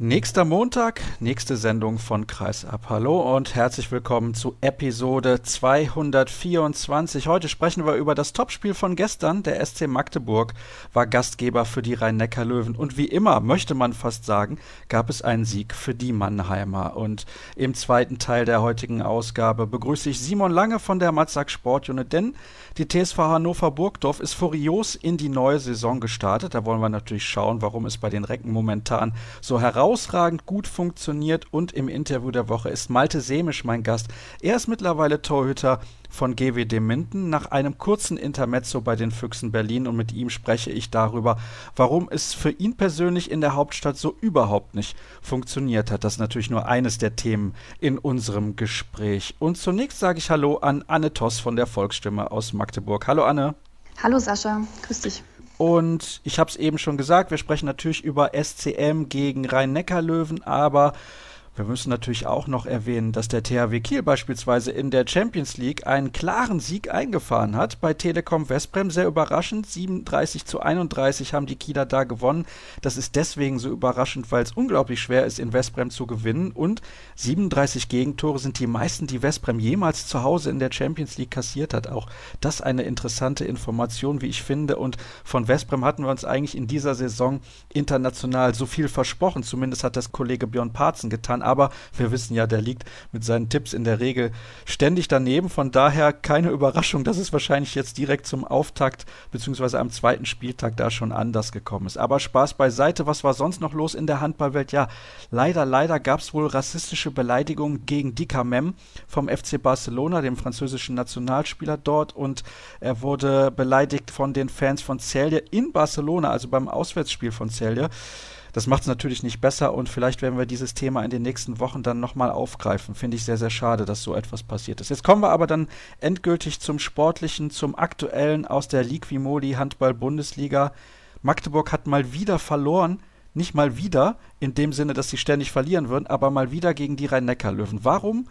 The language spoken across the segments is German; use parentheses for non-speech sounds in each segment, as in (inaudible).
Nächster Montag, nächste Sendung von Kreisab. Hallo und herzlich willkommen zu Episode 224. Heute sprechen wir über das Topspiel von gestern. Der SC Magdeburg war Gastgeber für die Rhein-Neckar-Löwen und wie immer, möchte man fast sagen, gab es einen Sieg für die Mannheimer. Und im zweiten Teil der heutigen Ausgabe begrüße ich Simon Lange von der Matzak Sportunit, denn die TSV Hannover Burgdorf ist furios in die neue Saison gestartet. Da wollen wir natürlich schauen, warum es bei den Recken momentan so herausragend gut funktioniert. Und im Interview der Woche ist Malte Semisch mein Gast. Er ist mittlerweile Torhüter von GWD Minden nach einem kurzen Intermezzo bei den Füchsen Berlin und mit ihm spreche ich darüber, warum es für ihn persönlich in der Hauptstadt so überhaupt nicht funktioniert hat. Das ist natürlich nur eines der Themen in unserem Gespräch. Und zunächst sage ich Hallo an Anne Toss von der Volksstimme aus Magdeburg. Hallo Anne. Hallo Sascha, grüß dich. Und ich habe es eben schon gesagt, wir sprechen natürlich über SCM gegen Rhein-Neckar-Löwen, aber wir müssen natürlich auch noch erwähnen, dass der THW Kiel beispielsweise in der Champions League einen klaren Sieg eingefahren hat. Bei Telekom Westbrem sehr überraschend. 37 zu 31 haben die Kieler da gewonnen. Das ist deswegen so überraschend, weil es unglaublich schwer ist, in Westbrem zu gewinnen. Und 37 Gegentore sind die meisten, die Westbrem jemals zu Hause in der Champions League kassiert hat. Auch das eine interessante Information, wie ich finde. Und von Westbrem hatten wir uns eigentlich in dieser Saison international so viel versprochen. Zumindest hat das Kollege Björn Parzen getan aber wir wissen ja, der liegt mit seinen Tipps in der Regel ständig daneben. Von daher keine Überraschung, dass es wahrscheinlich jetzt direkt zum Auftakt beziehungsweise am zweiten Spieltag da schon anders gekommen ist. Aber Spaß beiseite, was war sonst noch los in der Handballwelt? Ja, leider, leider gab es wohl rassistische Beleidigungen gegen Dika Mem vom FC Barcelona, dem französischen Nationalspieler dort und er wurde beleidigt von den Fans von Celje in Barcelona, also beim Auswärtsspiel von Celje. Das macht es natürlich nicht besser und vielleicht werden wir dieses Thema in den nächsten Wochen dann nochmal aufgreifen. Finde ich sehr, sehr schade, dass so etwas passiert ist. Jetzt kommen wir aber dann endgültig zum Sportlichen, zum Aktuellen aus der Liquimoli Handball-Bundesliga. Magdeburg hat mal wieder verloren. Nicht mal wieder, in dem Sinne, dass sie ständig verlieren würden, aber mal wieder gegen die Rhein-Neckar-Löwen. Warum?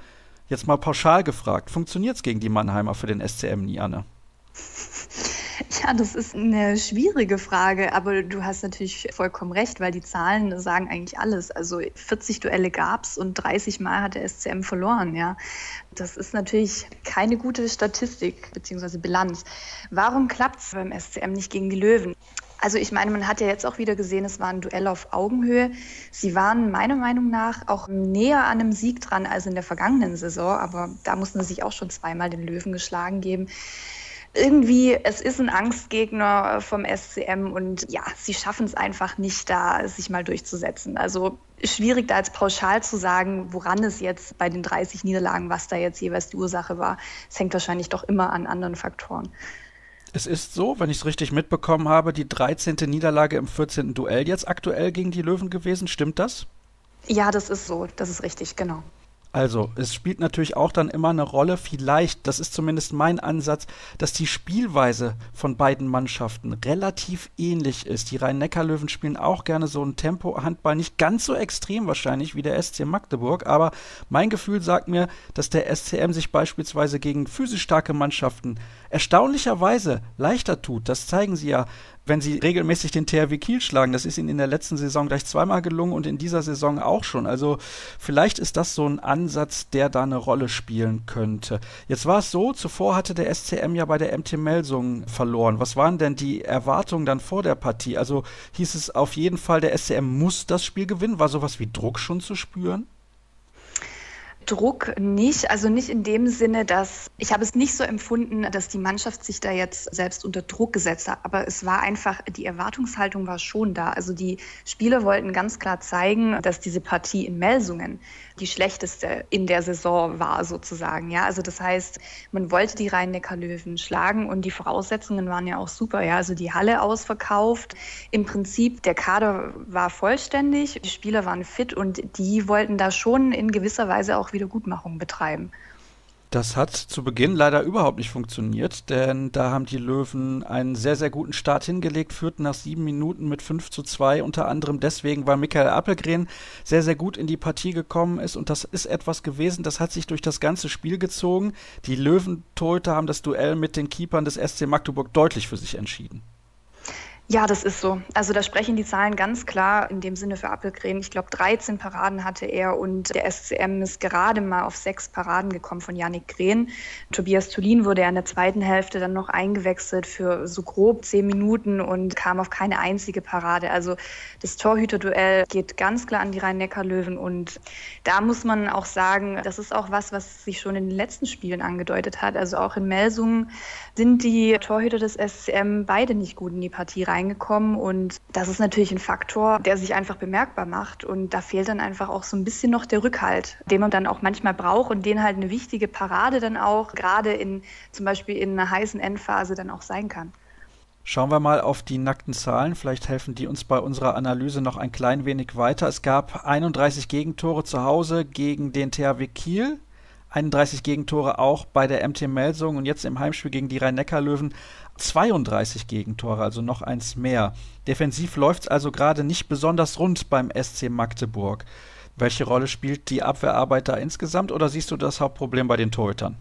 Jetzt mal pauschal gefragt. Funktioniert es gegen die Mannheimer für den SCM nie, Anne? (laughs) (laughs) Ja, das ist eine schwierige Frage, aber du hast natürlich vollkommen recht, weil die Zahlen sagen eigentlich alles. Also 40 Duelle gab es und 30 Mal hat der SCM verloren, ja. Das ist natürlich keine gute Statistik bzw. Bilanz. Warum klappt es beim SCM nicht gegen die Löwen? Also ich meine, man hat ja jetzt auch wieder gesehen, es war ein Duell auf Augenhöhe. Sie waren meiner Meinung nach auch näher an einem Sieg dran als in der vergangenen Saison, aber da mussten sie sich auch schon zweimal den Löwen geschlagen geben irgendwie, es ist ein Angstgegner vom SCM und ja, sie schaffen es einfach nicht, da sich mal durchzusetzen. Also schwierig da jetzt pauschal zu sagen, woran es jetzt bei den 30 Niederlagen, was da jetzt jeweils die Ursache war. Es hängt wahrscheinlich doch immer an anderen Faktoren. Es ist so, wenn ich es richtig mitbekommen habe, die 13. Niederlage im 14. Duell jetzt aktuell gegen die Löwen gewesen. Stimmt das? Ja, das ist so. Das ist richtig, genau. Also, es spielt natürlich auch dann immer eine Rolle, vielleicht, das ist zumindest mein Ansatz, dass die Spielweise von beiden Mannschaften relativ ähnlich ist. Die Rhein-Neckar-Löwen spielen auch gerne so ein Tempo-Handball, nicht ganz so extrem wahrscheinlich wie der SC Magdeburg, aber mein Gefühl sagt mir, dass der SCM sich beispielsweise gegen physisch starke Mannschaften erstaunlicherweise leichter tut. Das zeigen sie ja wenn sie regelmäßig den THW Kiel schlagen. Das ist ihnen in der letzten Saison gleich zweimal gelungen und in dieser Saison auch schon. Also vielleicht ist das so ein Ansatz, der da eine Rolle spielen könnte. Jetzt war es so, zuvor hatte der SCM ja bei der MT Melsung verloren. Was waren denn die Erwartungen dann vor der Partie? Also hieß es auf jeden Fall, der SCM muss das Spiel gewinnen. War sowas wie Druck schon zu spüren? Druck nicht, also nicht in dem Sinne, dass ich habe es nicht so empfunden, dass die Mannschaft sich da jetzt selbst unter Druck gesetzt hat, aber es war einfach, die Erwartungshaltung war schon da. Also die Spieler wollten ganz klar zeigen, dass diese Partie in Melsungen die schlechteste in der Saison war sozusagen. Ja, also das heißt, man wollte die Rhein-Neckar-Löwen schlagen und die Voraussetzungen waren ja auch super. Ja, also die Halle ausverkauft. Im Prinzip der Kader war vollständig, die Spieler waren fit und die wollten da schon in gewisser Weise auch Wiedergutmachung betreiben. Das hat zu Beginn leider überhaupt nicht funktioniert, denn da haben die Löwen einen sehr, sehr guten Start hingelegt, führten nach sieben Minuten mit 5 zu 2, unter anderem deswegen, weil Michael Appelgren sehr, sehr gut in die Partie gekommen ist und das ist etwas gewesen, das hat sich durch das ganze Spiel gezogen. Die Löwen-Torhüter haben das Duell mit den Keepern des SC Magdeburg deutlich für sich entschieden. Ja, das ist so. Also da sprechen die Zahlen ganz klar in dem Sinne für Appelgren. Ich glaube, 13 Paraden hatte er und der SCM ist gerade mal auf sechs Paraden gekommen von Yannick Green. Tobias Tulin wurde ja in der zweiten Hälfte dann noch eingewechselt für so grob zehn Minuten und kam auf keine einzige Parade. Also das Torhüterduell geht ganz klar an die Rhein-Neckar-Löwen und da muss man auch sagen, das ist auch was, was sich schon in den letzten Spielen angedeutet hat. Also auch in Melsungen sind die Torhüter des SCM beide nicht gut in die Partie rein reingekommen. Und das ist natürlich ein Faktor, der sich einfach bemerkbar macht. Und da fehlt dann einfach auch so ein bisschen noch der Rückhalt, den man dann auch manchmal braucht und den halt eine wichtige Parade dann auch gerade in zum Beispiel in einer heißen Endphase dann auch sein kann. Schauen wir mal auf die nackten Zahlen. Vielleicht helfen die uns bei unserer Analyse noch ein klein wenig weiter. Es gab 31 Gegentore zu Hause gegen den THW Kiel. 31 Gegentore auch bei der MT Melsung und jetzt im Heimspiel gegen die Rhein-Neckar-Löwen 32 Gegentore, also noch eins mehr. Defensiv läuft es also gerade nicht besonders rund beim SC Magdeburg. Welche Rolle spielt die Abwehrarbeit da insgesamt oder siehst du das Hauptproblem bei den Torhütern?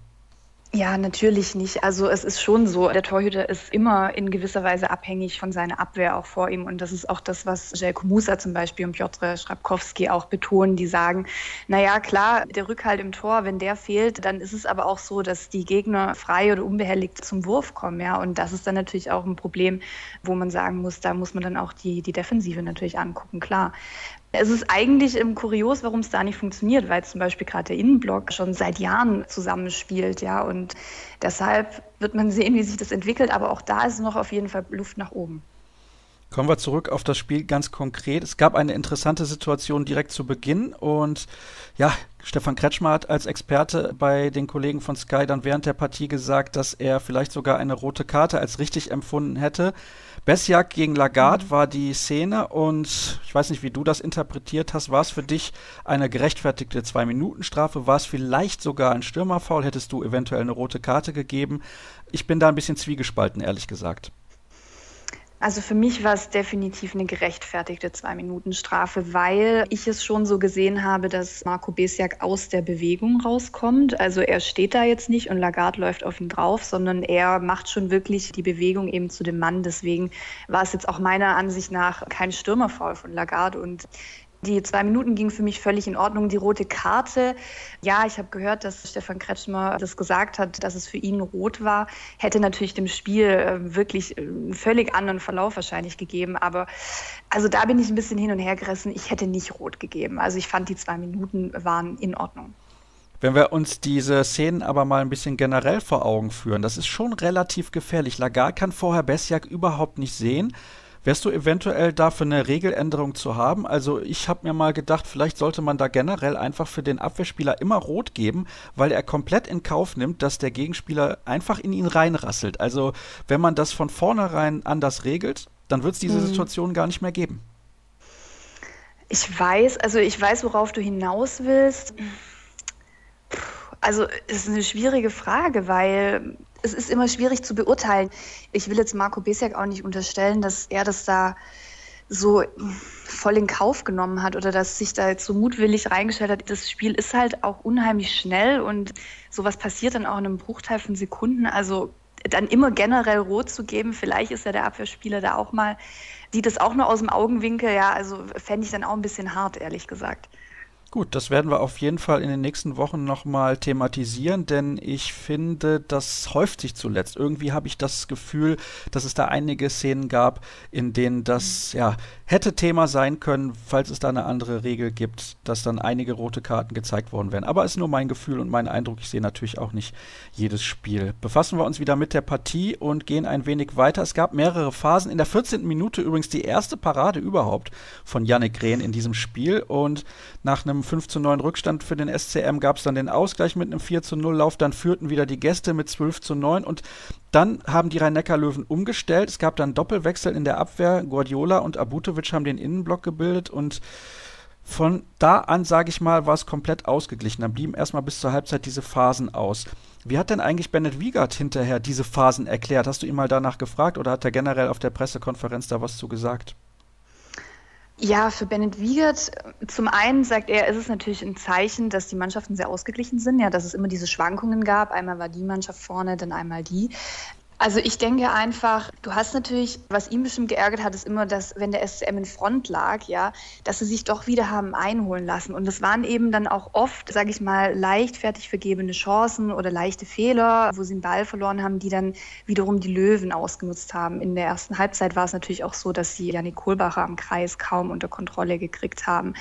Ja, natürlich nicht. Also es ist schon so, der Torhüter ist immer in gewisser Weise abhängig von seiner Abwehr auch vor ihm. Und das ist auch das, was Jelko Musa zum Beispiel und Piotr Schrabkowski auch betonen. Die sagen, naja, klar, der Rückhalt im Tor, wenn der fehlt, dann ist es aber auch so, dass die Gegner frei oder unbehelligt zum Wurf kommen. Ja, und das ist dann natürlich auch ein Problem, wo man sagen muss, da muss man dann auch die, die Defensive natürlich angucken, klar. Es ist eigentlich ähm, kurios, warum es da nicht funktioniert, weil zum Beispiel gerade der Innenblock schon seit Jahren zusammenspielt, ja. Und deshalb wird man sehen, wie sich das entwickelt, aber auch da ist noch auf jeden Fall Luft nach oben. Kommen wir zurück auf das Spiel ganz konkret. Es gab eine interessante Situation direkt zu Beginn und ja, Stefan Kretschmer hat als Experte bei den Kollegen von Sky dann während der Partie gesagt, dass er vielleicht sogar eine rote Karte als richtig empfunden hätte. Besjak gegen Lagarde mhm. war die Szene und ich weiß nicht, wie du das interpretiert hast. War es für dich eine gerechtfertigte Zwei-Minuten-Strafe? War es vielleicht sogar ein Stürmerfoul? Hättest du eventuell eine rote Karte gegeben? Ich bin da ein bisschen zwiegespalten, ehrlich gesagt. Also für mich war es definitiv eine gerechtfertigte Zwei-Minuten-Strafe, weil ich es schon so gesehen habe, dass Marco Besiak aus der Bewegung rauskommt. Also er steht da jetzt nicht und Lagarde läuft auf ihn drauf, sondern er macht schon wirklich die Bewegung eben zu dem Mann. Deswegen war es jetzt auch meiner Ansicht nach kein Stürmerfall von Lagarde und die zwei Minuten gingen für mich völlig in Ordnung. Die rote Karte, ja, ich habe gehört, dass Stefan Kretschmer das gesagt hat, dass es für ihn rot war, hätte natürlich dem Spiel äh, wirklich äh, einen völlig anderen Verlauf wahrscheinlich gegeben. Aber also da bin ich ein bisschen hin und her gerissen. Ich hätte nicht rot gegeben. Also ich fand, die zwei Minuten waren in Ordnung. Wenn wir uns diese Szenen aber mal ein bisschen generell vor Augen führen, das ist schon relativ gefährlich. Lagarde kann vorher Besjak überhaupt nicht sehen. Wärst du eventuell dafür eine Regeländerung zu haben? Also ich habe mir mal gedacht, vielleicht sollte man da generell einfach für den Abwehrspieler immer rot geben, weil er komplett in Kauf nimmt, dass der Gegenspieler einfach in ihn reinrasselt. Also wenn man das von vornherein anders regelt, dann wird es diese mhm. Situation gar nicht mehr geben. Ich weiß, also ich weiß, worauf du hinaus willst. Also es ist eine schwierige Frage, weil es ist immer schwierig zu beurteilen. Ich will jetzt Marco Besiak auch nicht unterstellen, dass er das da so voll in Kauf genommen hat oder dass sich da jetzt so mutwillig reingestellt hat. Das Spiel ist halt auch unheimlich schnell und sowas passiert dann auch in einem Bruchteil von Sekunden. Also dann immer generell rot zu geben, vielleicht ist ja der Abwehrspieler da auch mal, sieht das auch nur aus dem Augenwinkel, ja, also fände ich dann auch ein bisschen hart, ehrlich gesagt. Gut, das werden wir auf jeden Fall in den nächsten Wochen nochmal thematisieren, denn ich finde, das häuft sich zuletzt. Irgendwie habe ich das Gefühl, dass es da einige Szenen gab, in denen das ja hätte Thema sein können, falls es da eine andere Regel gibt, dass dann einige rote Karten gezeigt worden wären. Aber es ist nur mein Gefühl und mein Eindruck. Ich sehe natürlich auch nicht jedes Spiel. Befassen wir uns wieder mit der Partie und gehen ein wenig weiter. Es gab mehrere Phasen. In der 14. Minute übrigens die erste Parade überhaupt von Yannick Rehn in diesem Spiel und nach einem 5 zu 9 Rückstand für den SCM gab es dann den Ausgleich mit einem 4 zu 0 Lauf. Dann führten wieder die Gäste mit 12 zu 9 und dann haben die Rhein-Neckar-Löwen umgestellt. Es gab dann Doppelwechsel in der Abwehr. Guardiola und Abutovic haben den Innenblock gebildet und von da an, sage ich mal, war es komplett ausgeglichen. Dann blieben erstmal bis zur Halbzeit diese Phasen aus. Wie hat denn eigentlich Bennett Wiegert hinterher diese Phasen erklärt? Hast du ihn mal danach gefragt oder hat er generell auf der Pressekonferenz da was zu gesagt? Ja, für Bennett Wiegert, zum einen sagt er, ist es natürlich ein Zeichen, dass die Mannschaften sehr ausgeglichen sind, ja, dass es immer diese Schwankungen gab. Einmal war die Mannschaft vorne, dann einmal die. Also ich denke einfach, du hast natürlich, was ihn bestimmt geärgert hat, ist immer, dass wenn der SCM in Front lag, ja, dass sie sich doch wieder haben einholen lassen. Und das waren eben dann auch oft, sage ich mal, leichtfertig vergebene Chancen oder leichte Fehler, wo sie einen Ball verloren haben, die dann wiederum die Löwen ausgenutzt haben. In der ersten Halbzeit war es natürlich auch so, dass sie Janik Kohlbacher am Kreis kaum unter Kontrolle gekriegt haben.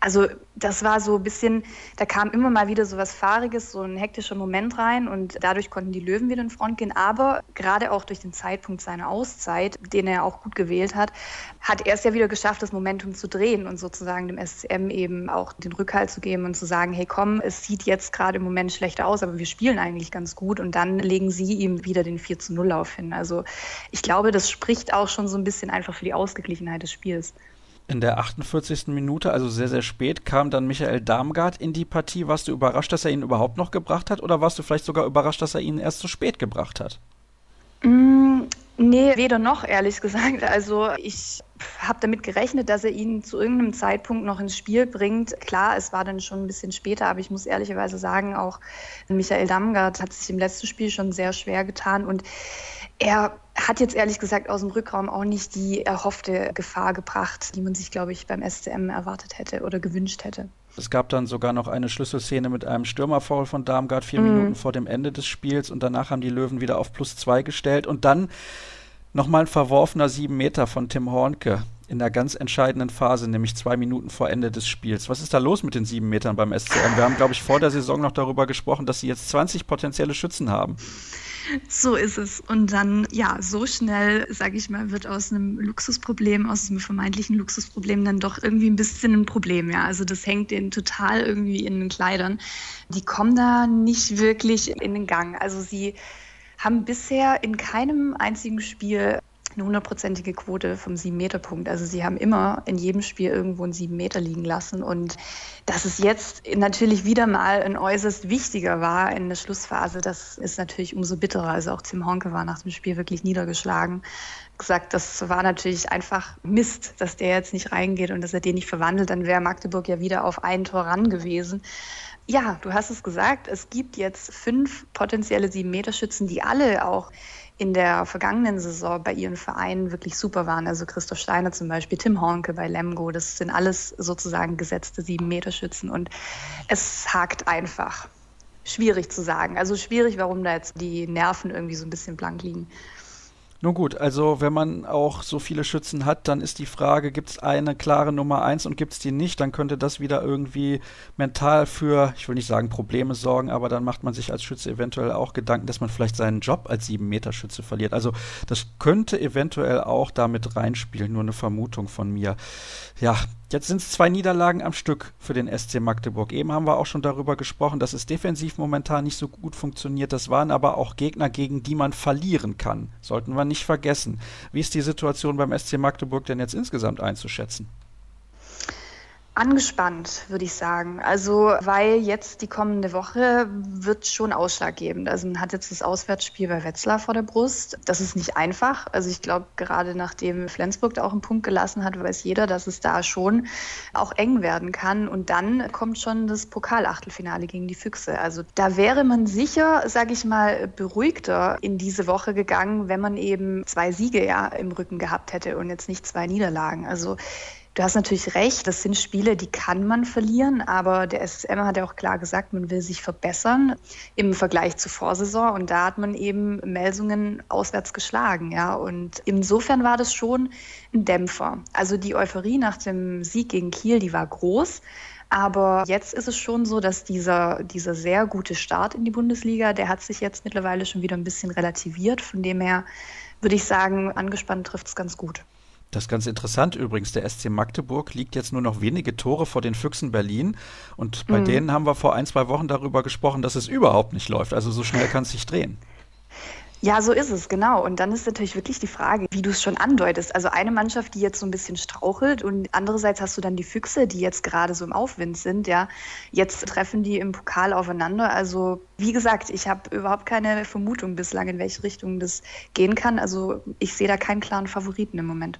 Also das war so ein bisschen, da kam immer mal wieder so was Fahriges, so ein hektischer Moment rein und dadurch konnten die Löwen wieder in Front gehen. Aber gerade auch durch den Zeitpunkt seiner Auszeit, den er auch gut gewählt hat, hat er es ja wieder geschafft, das Momentum zu drehen und sozusagen dem SCM eben auch den Rückhalt zu geben und zu sagen, hey komm, es sieht jetzt gerade im Moment schlechter aus, aber wir spielen eigentlich ganz gut und dann legen sie ihm wieder den 4 zu 0 Lauf hin. Also ich glaube, das spricht auch schon so ein bisschen einfach für die Ausgeglichenheit des Spiels. In der 48. Minute, also sehr, sehr spät, kam dann Michael Darmgard in die Partie. Warst du überrascht, dass er ihn überhaupt noch gebracht hat oder warst du vielleicht sogar überrascht, dass er ihn erst zu spät gebracht hat? Mm, nee, weder noch, ehrlich gesagt. Also ich habe damit gerechnet, dass er ihn zu irgendeinem Zeitpunkt noch ins Spiel bringt. Klar, es war dann schon ein bisschen später, aber ich muss ehrlicherweise sagen, auch Michael Damgard hat sich im letzten Spiel schon sehr schwer getan und er hat jetzt ehrlich gesagt aus dem Rückraum auch nicht die erhoffte Gefahr gebracht, die man sich, glaube ich, beim SCM erwartet hätte oder gewünscht hätte. Es gab dann sogar noch eine Schlüsselszene mit einem Stürmerfoul von Darmgard vier mhm. Minuten vor dem Ende des Spiels und danach haben die Löwen wieder auf plus zwei gestellt und dann nochmal ein verworfener sieben Meter von Tim Hornke in der ganz entscheidenden Phase, nämlich zwei Minuten vor Ende des Spiels. Was ist da los mit den sieben Metern beim SCM? Wir haben, glaube ich, vor der Saison noch darüber gesprochen, dass sie jetzt 20 potenzielle Schützen haben. So ist es. Und dann, ja, so schnell, sage ich mal, wird aus einem Luxusproblem, aus einem vermeintlichen Luxusproblem dann doch irgendwie ein bisschen ein Problem. Ja, also das hängt denen total irgendwie in den Kleidern. Die kommen da nicht wirklich in den Gang. Also sie haben bisher in keinem einzigen Spiel eine hundertprozentige Quote vom Sieben-Meter-Punkt. Also sie haben immer in jedem Spiel irgendwo einen Sieben Meter liegen lassen. Und dass es jetzt natürlich wieder mal ein äußerst wichtiger war in der Schlussphase, das ist natürlich umso bitterer. Also auch Tim Honke war nach dem Spiel wirklich niedergeschlagen. Gesagt, das war natürlich einfach Mist, dass der jetzt nicht reingeht und dass er den nicht verwandelt. Dann wäre Magdeburg ja wieder auf ein Tor ran gewesen. Ja, du hast es gesagt, es gibt jetzt fünf potenzielle Sieben-Meter-Schützen, die alle auch in der vergangenen Saison bei ihren Vereinen wirklich super waren. Also Christoph Steiner zum Beispiel, Tim Hornke bei Lemgo, das sind alles sozusagen gesetzte Sieben-Meter-Schützen und es hakt einfach. Schwierig zu sagen. Also schwierig, warum da jetzt die Nerven irgendwie so ein bisschen blank liegen. Nun gut, also wenn man auch so viele Schützen hat, dann ist die Frage, gibt es eine klare Nummer eins und gibt es die nicht, dann könnte das wieder irgendwie mental für, ich will nicht sagen Probleme sorgen, aber dann macht man sich als Schütze eventuell auch Gedanken, dass man vielleicht seinen Job als sieben Meter Schütze verliert. Also das könnte eventuell auch damit reinspielen, nur eine Vermutung von mir. Ja, Jetzt sind es zwei Niederlagen am Stück für den SC Magdeburg. Eben haben wir auch schon darüber gesprochen, dass es defensiv momentan nicht so gut funktioniert. Das waren aber auch Gegner, gegen die man verlieren kann. Sollten wir nicht vergessen. Wie ist die Situation beim SC Magdeburg denn jetzt insgesamt einzuschätzen? Angespannt, würde ich sagen. Also, weil jetzt die kommende Woche wird schon ausschlaggebend. Also, man hat jetzt das Auswärtsspiel bei Wetzlar vor der Brust. Das ist nicht einfach. Also, ich glaube, gerade nachdem Flensburg da auch einen Punkt gelassen hat, weiß jeder, dass es da schon auch eng werden kann. Und dann kommt schon das Pokalachtelfinale gegen die Füchse. Also, da wäre man sicher, sage ich mal, beruhigter in diese Woche gegangen, wenn man eben zwei Siege ja im Rücken gehabt hätte und jetzt nicht zwei Niederlagen. Also, Du hast natürlich recht, das sind Spiele, die kann man verlieren, aber der SSM hat ja auch klar gesagt, man will sich verbessern im Vergleich zur Vorsaison und da hat man eben Melsungen auswärts geschlagen, ja, und insofern war das schon ein Dämpfer. Also die Euphorie nach dem Sieg gegen Kiel, die war groß, aber jetzt ist es schon so, dass dieser, dieser sehr gute Start in die Bundesliga, der hat sich jetzt mittlerweile schon wieder ein bisschen relativiert. Von dem her würde ich sagen, angespannt trifft es ganz gut. Das ist ganz interessant übrigens. Der SC Magdeburg liegt jetzt nur noch wenige Tore vor den Füchsen Berlin. Und bei mhm. denen haben wir vor ein, zwei Wochen darüber gesprochen, dass es überhaupt nicht läuft. Also so schnell kann es sich drehen. Ja, so ist es, genau. Und dann ist natürlich wirklich die Frage, wie du es schon andeutest. Also eine Mannschaft, die jetzt so ein bisschen strauchelt und andererseits hast du dann die Füchse, die jetzt gerade so im Aufwind sind, ja. Jetzt treffen die im Pokal aufeinander. Also wie gesagt, ich habe überhaupt keine Vermutung bislang, in welche Richtung das gehen kann. Also ich sehe da keinen klaren Favoriten im Moment.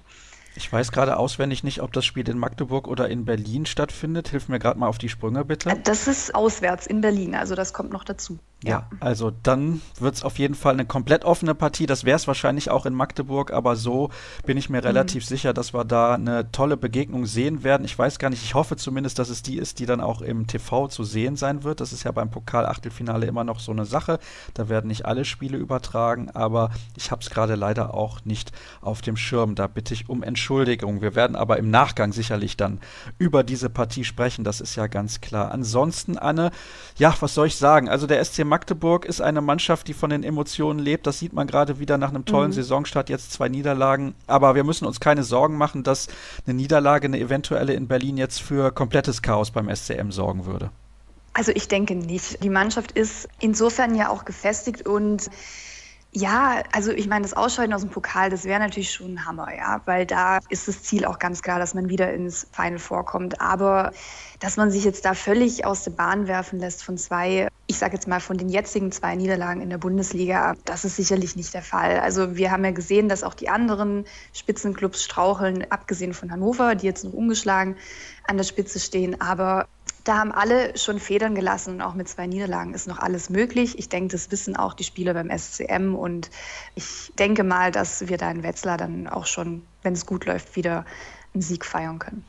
Ich weiß gerade auswendig nicht, ob das Spiel in Magdeburg oder in Berlin stattfindet. Hilf mir gerade mal auf die Sprünge, bitte. Das ist auswärts in Berlin, also das kommt noch dazu. Ja, also dann wird es auf jeden Fall eine komplett offene Partie. Das wäre es wahrscheinlich auch in Magdeburg, aber so bin ich mir relativ mhm. sicher, dass wir da eine tolle Begegnung sehen werden. Ich weiß gar nicht, ich hoffe zumindest, dass es die ist, die dann auch im TV zu sehen sein wird. Das ist ja beim Pokal-Achtelfinale immer noch so eine Sache. Da werden nicht alle Spiele übertragen, aber ich habe es gerade leider auch nicht auf dem Schirm. Da bitte ich um Entschuldigung. Wir werden aber im Nachgang sicherlich dann über diese Partie sprechen. Das ist ja ganz klar. Ansonsten, Anne, ja, was soll ich sagen? Also der SC Magdeburg ist eine Mannschaft, die von den Emotionen lebt. Das sieht man gerade wieder nach einem tollen mhm. Saisonstart. Jetzt zwei Niederlagen. Aber wir müssen uns keine Sorgen machen, dass eine Niederlage, eine eventuelle in Berlin jetzt für komplettes Chaos beim SCM sorgen würde. Also ich denke nicht. Die Mannschaft ist insofern ja auch gefestigt und ja, also ich meine, das Ausscheiden aus dem Pokal, das wäre natürlich schon ein Hammer, ja, weil da ist das Ziel auch ganz klar, dass man wieder ins Final vorkommt. Aber dass man sich jetzt da völlig aus der Bahn werfen lässt von zwei, ich sage jetzt mal von den jetzigen zwei Niederlagen in der Bundesliga, das ist sicherlich nicht der Fall. Also wir haben ja gesehen, dass auch die anderen Spitzenclubs straucheln, abgesehen von Hannover, die jetzt noch ungeschlagen an der Spitze stehen. Aber da haben alle schon Federn gelassen und auch mit zwei Niederlagen ist noch alles möglich. Ich denke, das wissen auch die Spieler beim SCM und ich denke mal, dass wir da in Wetzlar dann auch schon, wenn es gut läuft, wieder einen Sieg feiern können.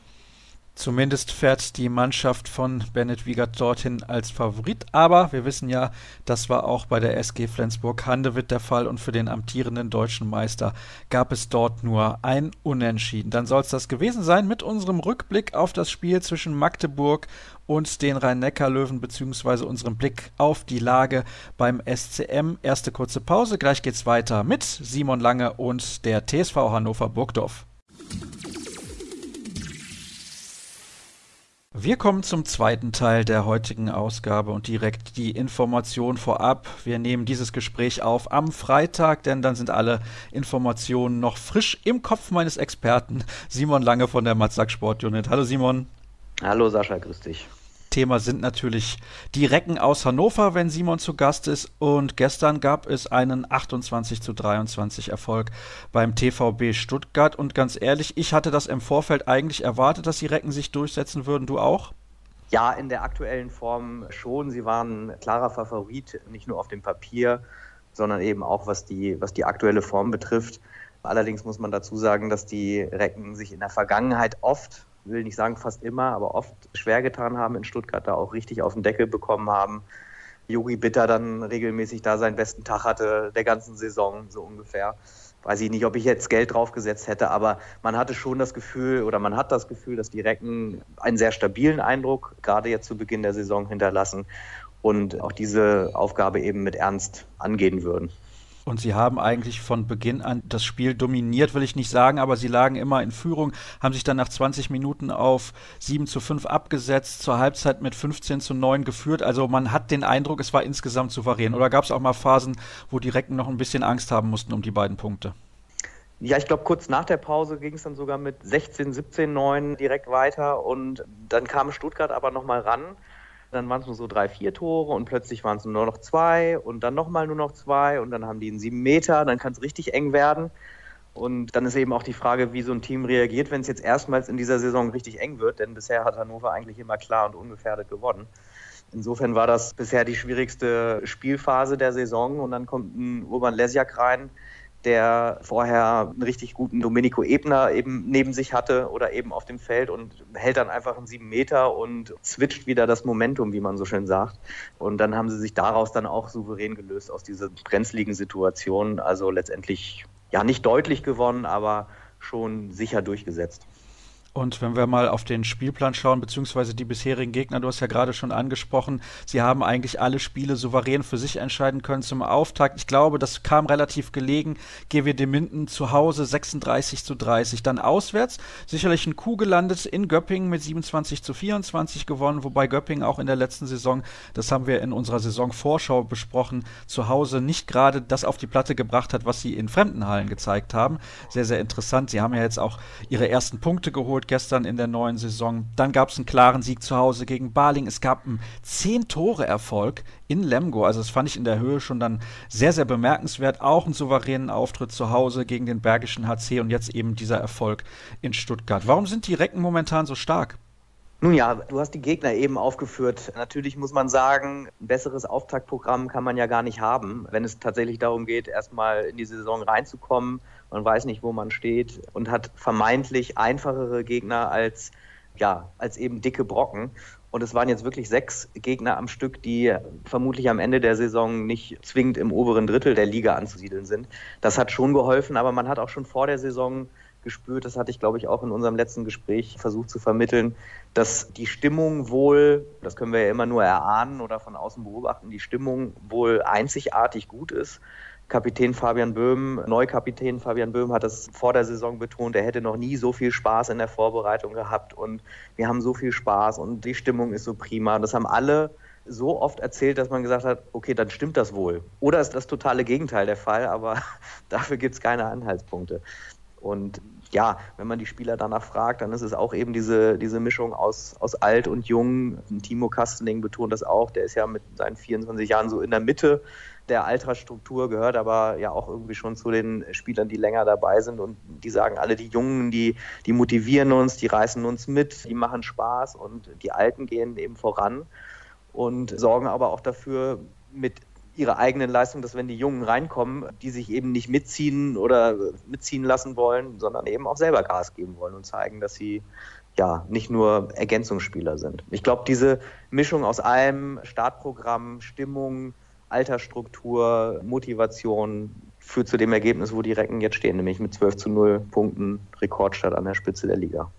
Zumindest fährt die Mannschaft von Bennett Wiegert dorthin als Favorit. Aber wir wissen ja, das war auch bei der SG Flensburg-Handewitt der Fall und für den amtierenden deutschen Meister gab es dort nur ein Unentschieden. Dann soll es das gewesen sein mit unserem Rückblick auf das Spiel zwischen Magdeburg und den Rhein-Neckar-Löwen beziehungsweise unserem Blick auf die Lage beim SCM. Erste kurze Pause, gleich geht's weiter mit Simon Lange und der TSV Hannover Burgdorf. Wir kommen zum zweiten Teil der heutigen Ausgabe und direkt die Information vorab. Wir nehmen dieses Gespräch auf am Freitag, denn dann sind alle Informationen noch frisch im Kopf meines Experten Simon Lange von der Matzak Sport Unit. Hallo Simon. Hallo Sascha, grüß dich. Thema sind natürlich die Recken aus Hannover, wenn Simon zu Gast ist. Und gestern gab es einen 28 zu 23 Erfolg beim TVB Stuttgart. Und ganz ehrlich, ich hatte das im Vorfeld eigentlich erwartet, dass die Recken sich durchsetzen würden. Du auch? Ja, in der aktuellen Form schon. Sie waren klarer Favorit, nicht nur auf dem Papier, sondern eben auch was die, was die aktuelle Form betrifft. Allerdings muss man dazu sagen, dass die Recken sich in der Vergangenheit oft will nicht sagen fast immer, aber oft schwer getan haben in Stuttgart, da auch richtig auf den Deckel bekommen haben. Yogi Bitter dann regelmäßig da seinen besten Tag hatte, der ganzen Saison so ungefähr. Weiß ich nicht, ob ich jetzt Geld draufgesetzt hätte, aber man hatte schon das Gefühl oder man hat das Gefühl, dass die Recken einen sehr stabilen Eindruck gerade jetzt zu Beginn der Saison hinterlassen und auch diese Aufgabe eben mit Ernst angehen würden. Und sie haben eigentlich von Beginn an das Spiel dominiert, will ich nicht sagen, aber sie lagen immer in Führung, haben sich dann nach 20 Minuten auf 7 zu 5 abgesetzt, zur Halbzeit mit 15 zu 9 geführt. Also man hat den Eindruck, es war insgesamt souverän. Oder gab es auch mal Phasen, wo die Recken noch ein bisschen Angst haben mussten um die beiden Punkte? Ja, ich glaube, kurz nach der Pause ging es dann sogar mit 16, 17, 9 direkt weiter und dann kam Stuttgart aber nochmal ran dann waren es nur so drei, vier Tore und plötzlich waren es nur noch zwei und dann nochmal nur noch zwei und dann haben die einen sieben Meter, dann kann es richtig eng werden. Und dann ist eben auch die Frage, wie so ein Team reagiert, wenn es jetzt erstmals in dieser Saison richtig eng wird, denn bisher hat Hannover eigentlich immer klar und ungefährdet gewonnen. Insofern war das bisher die schwierigste Spielphase der Saison und dann kommt ein Urban Lesjak rein, der vorher einen richtig guten Domenico Ebner eben neben sich hatte oder eben auf dem Feld und hält dann einfach einen sieben Meter und switcht wieder das Momentum, wie man so schön sagt. Und dann haben sie sich daraus dann auch souverän gelöst aus dieser brenzligen Situation. Also letztendlich ja nicht deutlich gewonnen, aber schon sicher durchgesetzt. Und wenn wir mal auf den Spielplan schauen, beziehungsweise die bisherigen Gegner, du hast ja gerade schon angesprochen, sie haben eigentlich alle Spiele souverän für sich entscheiden können zum Auftakt. Ich glaube, das kam relativ gelegen. GWD Minden zu Hause 36 zu 30. Dann auswärts sicherlich ein Coup gelandet in Göppingen mit 27 zu 24 gewonnen, wobei Göppingen auch in der letzten Saison, das haben wir in unserer Saisonvorschau besprochen, zu Hause nicht gerade das auf die Platte gebracht hat, was sie in fremden Hallen gezeigt haben. Sehr, sehr interessant. Sie haben ja jetzt auch ihre ersten Punkte geholt geholt gestern in der neuen Saison. Dann gab es einen klaren Sieg zu Hause gegen Baling. Es gab einen Zehn-Tore-Erfolg in Lemgo. Also das fand ich in der Höhe schon dann sehr, sehr bemerkenswert. Auch einen souveränen Auftritt zu Hause gegen den Bergischen HC und jetzt eben dieser Erfolg in Stuttgart. Warum sind die Recken momentan so stark? Nun ja, du hast die Gegner eben aufgeführt. Natürlich muss man sagen, ein besseres Auftaktprogramm kann man ja gar nicht haben, wenn es tatsächlich darum geht, erstmal in die Saison reinzukommen. Man weiß nicht, wo man steht und hat vermeintlich einfachere Gegner als, ja, als eben dicke Brocken. Und es waren jetzt wirklich sechs Gegner am Stück, die vermutlich am Ende der Saison nicht zwingend im oberen Drittel der Liga anzusiedeln sind. Das hat schon geholfen, aber man hat auch schon vor der Saison gespürt, das hatte ich, glaube ich, auch in unserem letzten Gespräch versucht zu vermitteln, dass die Stimmung wohl, das können wir ja immer nur erahnen oder von außen beobachten, die Stimmung wohl einzigartig gut ist. Kapitän Fabian Böhm, Neukapitän Fabian Böhm hat das vor der Saison betont, er hätte noch nie so viel Spaß in der Vorbereitung gehabt und wir haben so viel Spaß und die Stimmung ist so prima. Das haben alle so oft erzählt, dass man gesagt hat, okay, dann stimmt das wohl. Oder ist das totale Gegenteil der Fall, aber (laughs) dafür gibt es keine Anhaltspunkte. Und ja, wenn man die Spieler danach fragt, dann ist es auch eben diese, diese Mischung aus, aus alt und jung. Timo Kastening betont das auch, der ist ja mit seinen 24 Jahren so in der Mitte der Altersstruktur, gehört aber ja auch irgendwie schon zu den Spielern, die länger dabei sind und die sagen alle, die Jungen, die, die motivieren uns, die reißen uns mit, die machen Spaß und die Alten gehen eben voran und sorgen aber auch dafür, mit ihre eigenen Leistungen, dass wenn die Jungen reinkommen, die sich eben nicht mitziehen oder mitziehen lassen wollen, sondern eben auch selber Gas geben wollen und zeigen, dass sie ja nicht nur Ergänzungsspieler sind. Ich glaube, diese Mischung aus allem, Startprogramm, Stimmung, Altersstruktur, Motivation führt zu dem Ergebnis, wo die Recken jetzt stehen, nämlich mit 12 zu 0 Punkten Rekordstadt an der Spitze der Liga.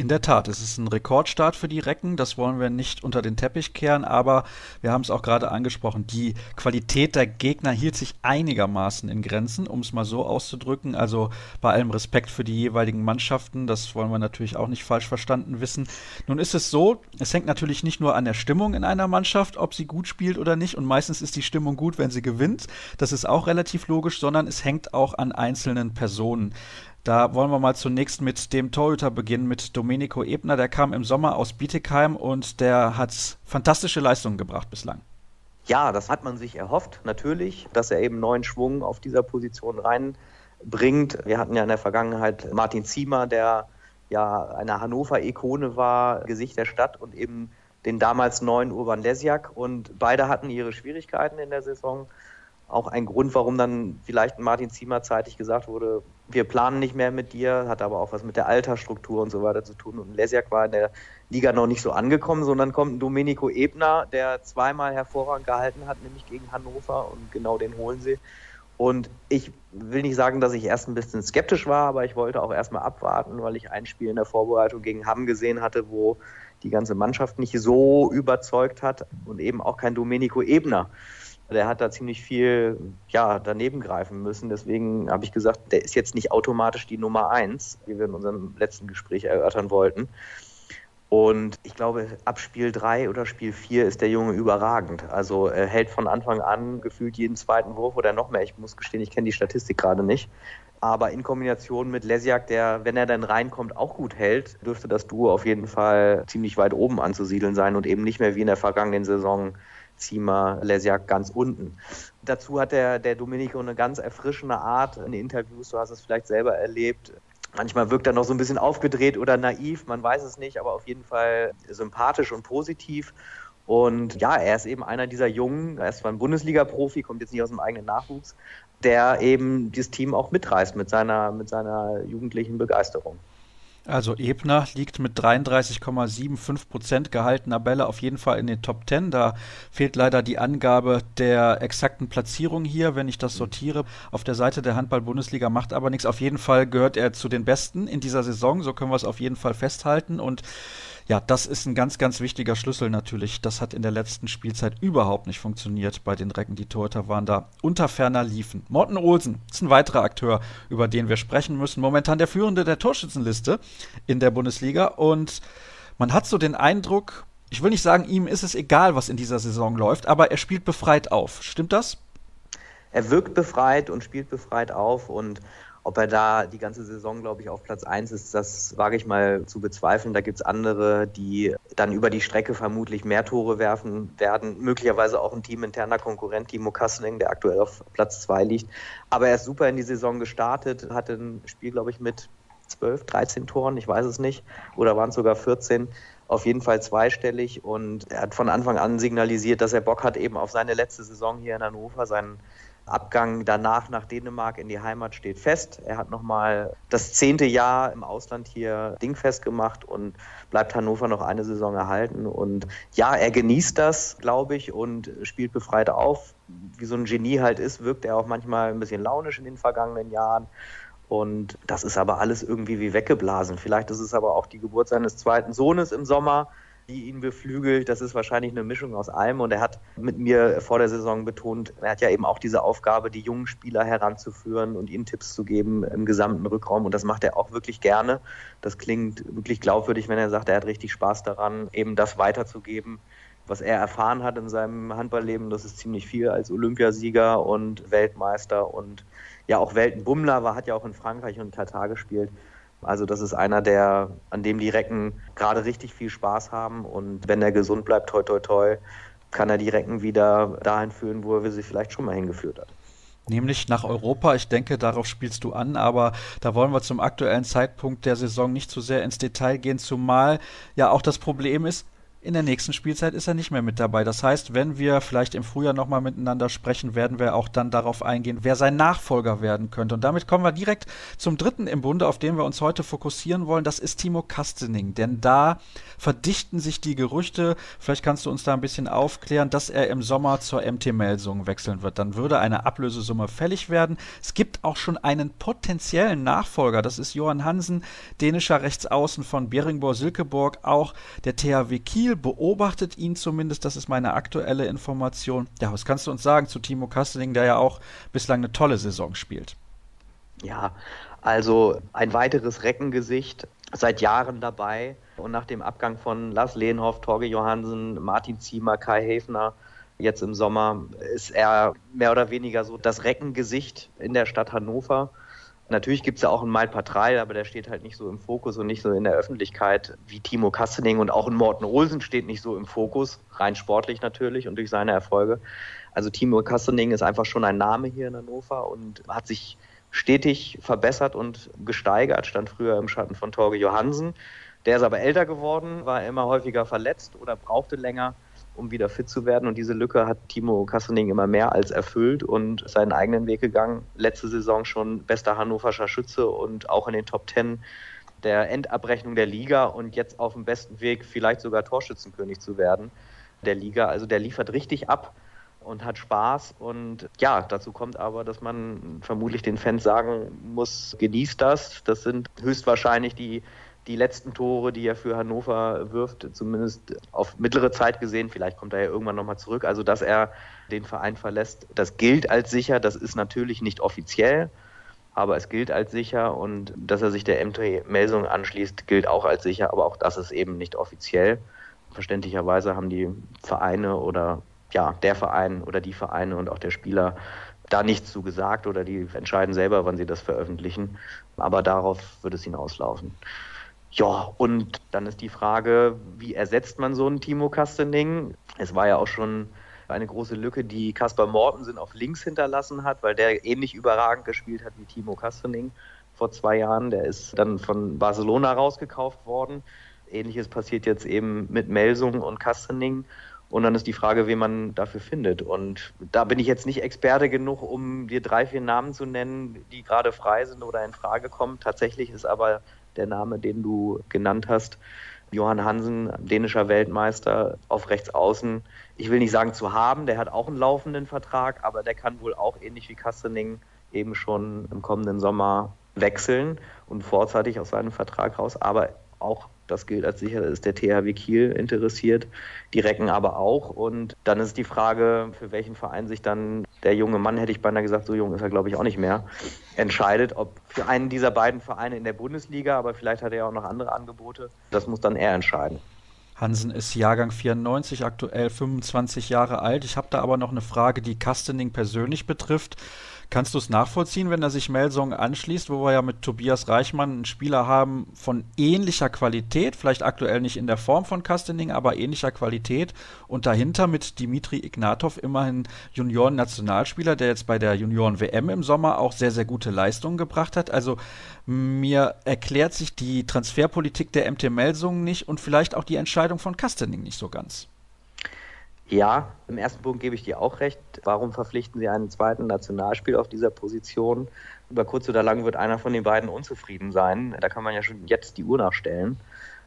In der Tat, es ist ein Rekordstart für die Recken, das wollen wir nicht unter den Teppich kehren, aber wir haben es auch gerade angesprochen, die Qualität der Gegner hielt sich einigermaßen in Grenzen, um es mal so auszudrücken, also bei allem Respekt für die jeweiligen Mannschaften, das wollen wir natürlich auch nicht falsch verstanden wissen. Nun ist es so, es hängt natürlich nicht nur an der Stimmung in einer Mannschaft, ob sie gut spielt oder nicht. Und meistens ist die Stimmung gut, wenn sie gewinnt, das ist auch relativ logisch, sondern es hängt auch an einzelnen Personen. Da wollen wir mal zunächst mit dem Torhüter beginnen, mit Domenico Ebner. Der kam im Sommer aus Bietigheim und der hat fantastische Leistungen gebracht bislang. Ja, das hat man sich erhofft, natürlich, dass er eben neuen Schwung auf dieser Position reinbringt. Wir hatten ja in der Vergangenheit Martin Ziemer, der ja eine Hannover-Ikone war, Gesicht der Stadt und eben den damals neuen Urban Lesjak. Und beide hatten ihre Schwierigkeiten in der Saison auch ein Grund, warum dann vielleicht Martin Ziemer zeitig gesagt wurde, wir planen nicht mehr mit dir, hat aber auch was mit der Altersstruktur und so weiter zu tun. Und Lesjak war in der Liga noch nicht so angekommen, sondern kommt ein Domenico Ebner, der zweimal hervorragend gehalten hat, nämlich gegen Hannover und genau den holen sie. Und ich will nicht sagen, dass ich erst ein bisschen skeptisch war, aber ich wollte auch erstmal abwarten, weil ich ein Spiel in der Vorbereitung gegen Hamm gesehen hatte, wo die ganze Mannschaft nicht so überzeugt hat und eben auch kein Domenico Ebner der hat da ziemlich viel ja, daneben greifen müssen. Deswegen habe ich gesagt, der ist jetzt nicht automatisch die Nummer eins, wie wir in unserem letzten Gespräch erörtern wollten. Und ich glaube, ab Spiel 3 oder Spiel 4 ist der Junge überragend. Also er hält von Anfang an gefühlt jeden zweiten Wurf oder noch mehr. Ich muss gestehen, ich kenne die Statistik gerade nicht. Aber in Kombination mit Lesjak, der, wenn er dann reinkommt, auch gut hält, dürfte das Duo auf jeden Fall ziemlich weit oben anzusiedeln sein und eben nicht mehr wie in der vergangenen Saison Zima Lesjak ganz unten. Dazu hat der, der Domenico eine ganz erfrischende Art in Interviews, du hast es vielleicht selber erlebt. Manchmal wirkt er noch so ein bisschen aufgedreht oder naiv, man weiß es nicht, aber auf jeden Fall sympathisch und positiv. Und ja, er ist eben einer dieser Jungen, er ist zwar ein Bundesliga-Profi, kommt jetzt nicht aus dem eigenen Nachwuchs, der eben dieses Team auch mitreißt mit seiner, mit seiner jugendlichen Begeisterung. Also Ebner liegt mit 33,75 Prozent gehaltener Bälle auf jeden Fall in den Top 10. Da fehlt leider die Angabe der exakten Platzierung hier, wenn ich das sortiere. Auf der Seite der Handball-Bundesliga macht aber nichts. Auf jeden Fall gehört er zu den Besten in dieser Saison. So können wir es auf jeden Fall festhalten. Und ja, das ist ein ganz, ganz wichtiger Schlüssel natürlich. Das hat in der letzten Spielzeit überhaupt nicht funktioniert bei den Recken. Die Torhüter waren da unter ferner liefen. Morten Olsen ist ein weiterer Akteur, über den wir sprechen müssen. Momentan der Führende der Torschützenliste in der Bundesliga. Und man hat so den Eindruck, ich will nicht sagen, ihm ist es egal, was in dieser Saison läuft, aber er spielt befreit auf. Stimmt das? Er wirkt befreit und spielt befreit auf und ob er da die ganze Saison, glaube ich, auf Platz 1 ist, das wage ich mal zu bezweifeln. Da gibt es andere, die dann über die Strecke vermutlich mehr Tore werfen werden. Möglicherweise auch ein teaminterner Konkurrent, Timo Kassening, der aktuell auf Platz 2 liegt. Aber er ist super in die Saison gestartet, hatte ein Spiel, glaube ich, mit 12, 13 Toren, ich weiß es nicht, oder waren es sogar 14 auf jeden Fall zweistellig und er hat von Anfang an signalisiert, dass er Bock hat eben auf seine letzte Saison hier in Hannover. Sein Abgang danach nach Dänemark in die Heimat steht fest. Er hat nochmal das zehnte Jahr im Ausland hier dingfest gemacht und bleibt Hannover noch eine Saison erhalten. Und ja, er genießt das, glaube ich, und spielt befreit auf. Wie so ein Genie halt ist, wirkt er auch manchmal ein bisschen launisch in den vergangenen Jahren. Und das ist aber alles irgendwie wie weggeblasen. Vielleicht ist es aber auch die Geburt seines zweiten Sohnes im Sommer, die ihn beflügelt. Das ist wahrscheinlich eine Mischung aus allem. Und er hat mit mir vor der Saison betont, er hat ja eben auch diese Aufgabe, die jungen Spieler heranzuführen und ihnen Tipps zu geben im gesamten Rückraum. Und das macht er auch wirklich gerne. Das klingt wirklich glaubwürdig, wenn er sagt, er hat richtig Spaß daran, eben das weiterzugeben, was er erfahren hat in seinem Handballleben. Das ist ziemlich viel als Olympiasieger und Weltmeister und ja auch Weltenbummler war, hat ja auch in Frankreich und Katar gespielt. Also das ist einer, der, an dem die Recken gerade richtig viel Spaß haben. Und wenn er gesund bleibt, toi toi toi, kann er die Recken wieder dahin führen, wo er sie vielleicht schon mal hingeführt hat. Nämlich nach Europa. Ich denke, darauf spielst du an, aber da wollen wir zum aktuellen Zeitpunkt der Saison nicht zu sehr ins Detail gehen, zumal ja auch das Problem ist, in der nächsten Spielzeit ist er nicht mehr mit dabei. Das heißt, wenn wir vielleicht im Frühjahr nochmal miteinander sprechen, werden wir auch dann darauf eingehen, wer sein Nachfolger werden könnte. Und damit kommen wir direkt zum dritten im Bunde, auf den wir uns heute fokussieren wollen. Das ist Timo Kastening. Denn da verdichten sich die Gerüchte, vielleicht kannst du uns da ein bisschen aufklären, dass er im Sommer zur MT Melsung wechseln wird. Dann würde eine Ablösesumme fällig werden. Es gibt auch schon einen potenziellen Nachfolger. Das ist Johann Hansen, dänischer Rechtsaußen von Beringborg-Silkeborg, auch der THW Kiel Kiel beobachtet ihn zumindest, das ist meine aktuelle Information. Ja, was kannst du uns sagen zu Timo Kastening, der ja auch bislang eine tolle Saison spielt? Ja, also ein weiteres Reckengesicht, seit Jahren dabei und nach dem Abgang von Lars Lehnhoff, Torge Johansen, Martin Ziemer, Kai Häfner, jetzt im Sommer ist er mehr oder weniger so das Reckengesicht in der Stadt Hannover. Natürlich gibt es ja auch einen Mal Patrei, aber der steht halt nicht so im Fokus und nicht so in der Öffentlichkeit wie Timo Kastening und auch ein Morten Olsen steht nicht so im Fokus, rein sportlich natürlich und durch seine Erfolge. Also Timo Kastening ist einfach schon ein Name hier in Hannover und hat sich stetig verbessert und gesteigert, stand früher im Schatten von Torge Johansen. Der ist aber älter geworden, war immer häufiger verletzt oder brauchte länger um wieder fit zu werden. Und diese Lücke hat Timo Kassening immer mehr als erfüllt und seinen eigenen Weg gegangen. Letzte Saison schon bester hannoverscher Schütze und auch in den Top Ten der Endabrechnung der Liga und jetzt auf dem besten Weg, vielleicht sogar Torschützenkönig zu werden der Liga. Also der liefert richtig ab und hat Spaß. Und ja, dazu kommt aber, dass man vermutlich den Fans sagen muss, genießt das. Das sind höchstwahrscheinlich die die letzten Tore, die er für Hannover wirft, zumindest auf mittlere Zeit gesehen, vielleicht kommt er ja irgendwann nochmal zurück, also dass er den Verein verlässt, das gilt als sicher, das ist natürlich nicht offiziell, aber es gilt als sicher und dass er sich der MT Melsung anschließt, gilt auch als sicher, aber auch das ist eben nicht offiziell. Verständlicherweise haben die Vereine oder ja, der Verein oder die Vereine und auch der Spieler da nichts zu gesagt oder die entscheiden selber, wann sie das veröffentlichen. Aber darauf wird es hinauslaufen. Ja, und dann ist die Frage, wie ersetzt man so einen Timo Kastening? Es war ja auch schon eine große Lücke, die Kaspar Mortensen auf links hinterlassen hat, weil der ähnlich überragend gespielt hat wie Timo Kastening vor zwei Jahren. Der ist dann von Barcelona rausgekauft worden. Ähnliches passiert jetzt eben mit Melsung und Kastening. Und dann ist die Frage, wen man dafür findet. Und da bin ich jetzt nicht Experte genug, um dir drei, vier Namen zu nennen, die gerade frei sind oder in Frage kommen. Tatsächlich ist aber der Name, den du genannt hast. Johann Hansen, dänischer Weltmeister auf rechts außen. Ich will nicht sagen zu haben, der hat auch einen laufenden Vertrag, aber der kann wohl auch ähnlich wie Kastening eben schon im kommenden Sommer wechseln und vorzeitig aus seinem Vertrag raus. Aber auch das gilt als sicher, ist der THW Kiel interessiert, die Recken aber auch. Und dann ist die Frage, für welchen Verein sich dann der junge Mann, hätte ich beinahe gesagt, so jung ist er glaube ich auch nicht mehr, entscheidet, ob für einen dieser beiden Vereine in der Bundesliga, aber vielleicht hat er ja auch noch andere Angebote. Das muss dann er entscheiden. Hansen ist Jahrgang 94, aktuell 25 Jahre alt. Ich habe da aber noch eine Frage, die Kastening persönlich betrifft. Kannst du es nachvollziehen, wenn er sich Melsong anschließt, wo wir ja mit Tobias Reichmann einen Spieler haben von ähnlicher Qualität, vielleicht aktuell nicht in der Form von Kastening, aber ähnlicher Qualität und dahinter mit Dimitri Ignatov immerhin Junioren-Nationalspieler, der jetzt bei der Junioren-WM im Sommer auch sehr, sehr gute Leistungen gebracht hat. Also mir erklärt sich die Transferpolitik der MT Melsungen nicht und vielleicht auch die Entscheidung von Kastening nicht so ganz. Ja, im ersten Punkt gebe ich dir auch recht. Warum verpflichten Sie einen zweiten Nationalspieler auf dieser Position? Über kurz oder lang wird einer von den beiden unzufrieden sein. Da kann man ja schon jetzt die Uhr nachstellen.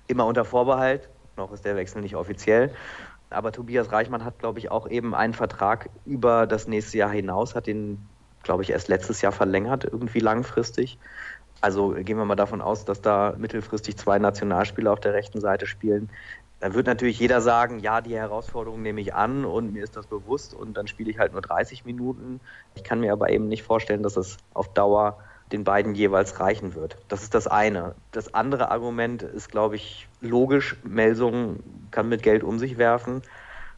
Immer unter Vorbehalt, noch ist der Wechsel nicht offiziell. Aber Tobias Reichmann hat, glaube ich, auch eben einen Vertrag über das nächste Jahr hinaus, hat den, glaube ich, erst letztes Jahr verlängert, irgendwie langfristig. Also gehen wir mal davon aus, dass da mittelfristig zwei Nationalspieler auf der rechten Seite spielen. Dann wird natürlich jeder sagen, ja, die Herausforderung nehme ich an und mir ist das bewusst und dann spiele ich halt nur 30 Minuten. Ich kann mir aber eben nicht vorstellen, dass es auf Dauer den beiden jeweils reichen wird. Das ist das eine. Das andere Argument ist, glaube ich, logisch. Melsung kann mit Geld um sich werfen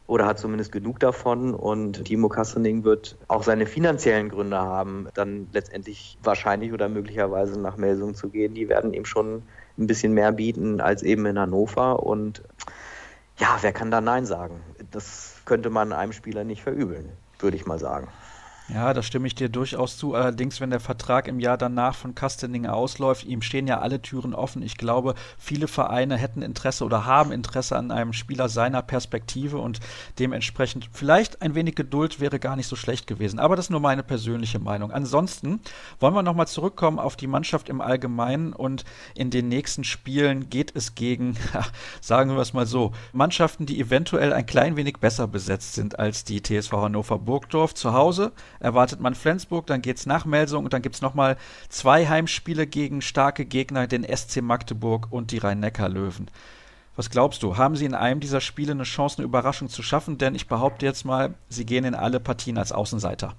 oder hat zumindest genug davon und Timo Kassening wird auch seine finanziellen Gründe haben, dann letztendlich wahrscheinlich oder möglicherweise nach Melsung zu gehen. Die werden ihm schon ein bisschen mehr bieten als eben in Hannover und ja, wer kann da Nein sagen? Das könnte man einem Spieler nicht verübeln, würde ich mal sagen. Ja, da stimme ich dir durchaus zu. Allerdings, wenn der Vertrag im Jahr danach von Kastening ausläuft, ihm stehen ja alle Türen offen. Ich glaube, viele Vereine hätten Interesse oder haben Interesse an einem Spieler seiner Perspektive und dementsprechend vielleicht ein wenig Geduld wäre gar nicht so schlecht gewesen. Aber das ist nur meine persönliche Meinung. Ansonsten wollen wir nochmal zurückkommen auf die Mannschaft im Allgemeinen und in den nächsten Spielen geht es gegen, sagen wir es mal so, Mannschaften, die eventuell ein klein wenig besser besetzt sind als die TSV Hannover Burgdorf zu Hause erwartet man Flensburg, dann geht es nach Melsung und dann gibt es nochmal zwei Heimspiele gegen starke Gegner, den SC Magdeburg und die Rhein-Neckar-Löwen. Was glaubst du? Haben sie in einem dieser Spiele eine Chance, eine Überraschung zu schaffen? Denn ich behaupte jetzt mal, sie gehen in alle Partien als Außenseiter.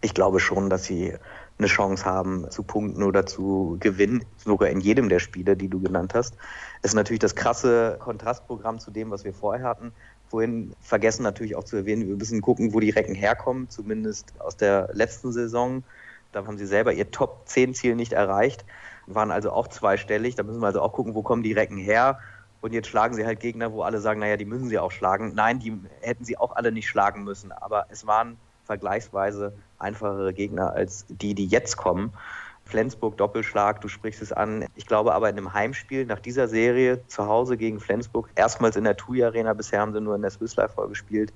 Ich glaube schon, dass sie eine Chance haben zu punkten oder zu gewinnen, sogar in jedem der Spiele, die du genannt hast. Ist natürlich das krasse Kontrastprogramm zu dem, was wir vorher hatten vorhin vergessen natürlich auch zu erwähnen, wir müssen gucken, wo die Recken herkommen, zumindest aus der letzten Saison. Da haben sie selber ihr Top-10-Ziel nicht erreicht, waren also auch zweistellig. Da müssen wir also auch gucken, wo kommen die Recken her. Und jetzt schlagen sie halt Gegner, wo alle sagen, naja, die müssen sie auch schlagen. Nein, die hätten sie auch alle nicht schlagen müssen. Aber es waren vergleichsweise einfachere Gegner als die, die jetzt kommen. Flensburg Doppelschlag, du sprichst es an. Ich glaube aber in einem Heimspiel nach dieser Serie zu Hause gegen Flensburg, erstmals in der TUI Arena, bisher haben sie nur in der Swiss Life gespielt.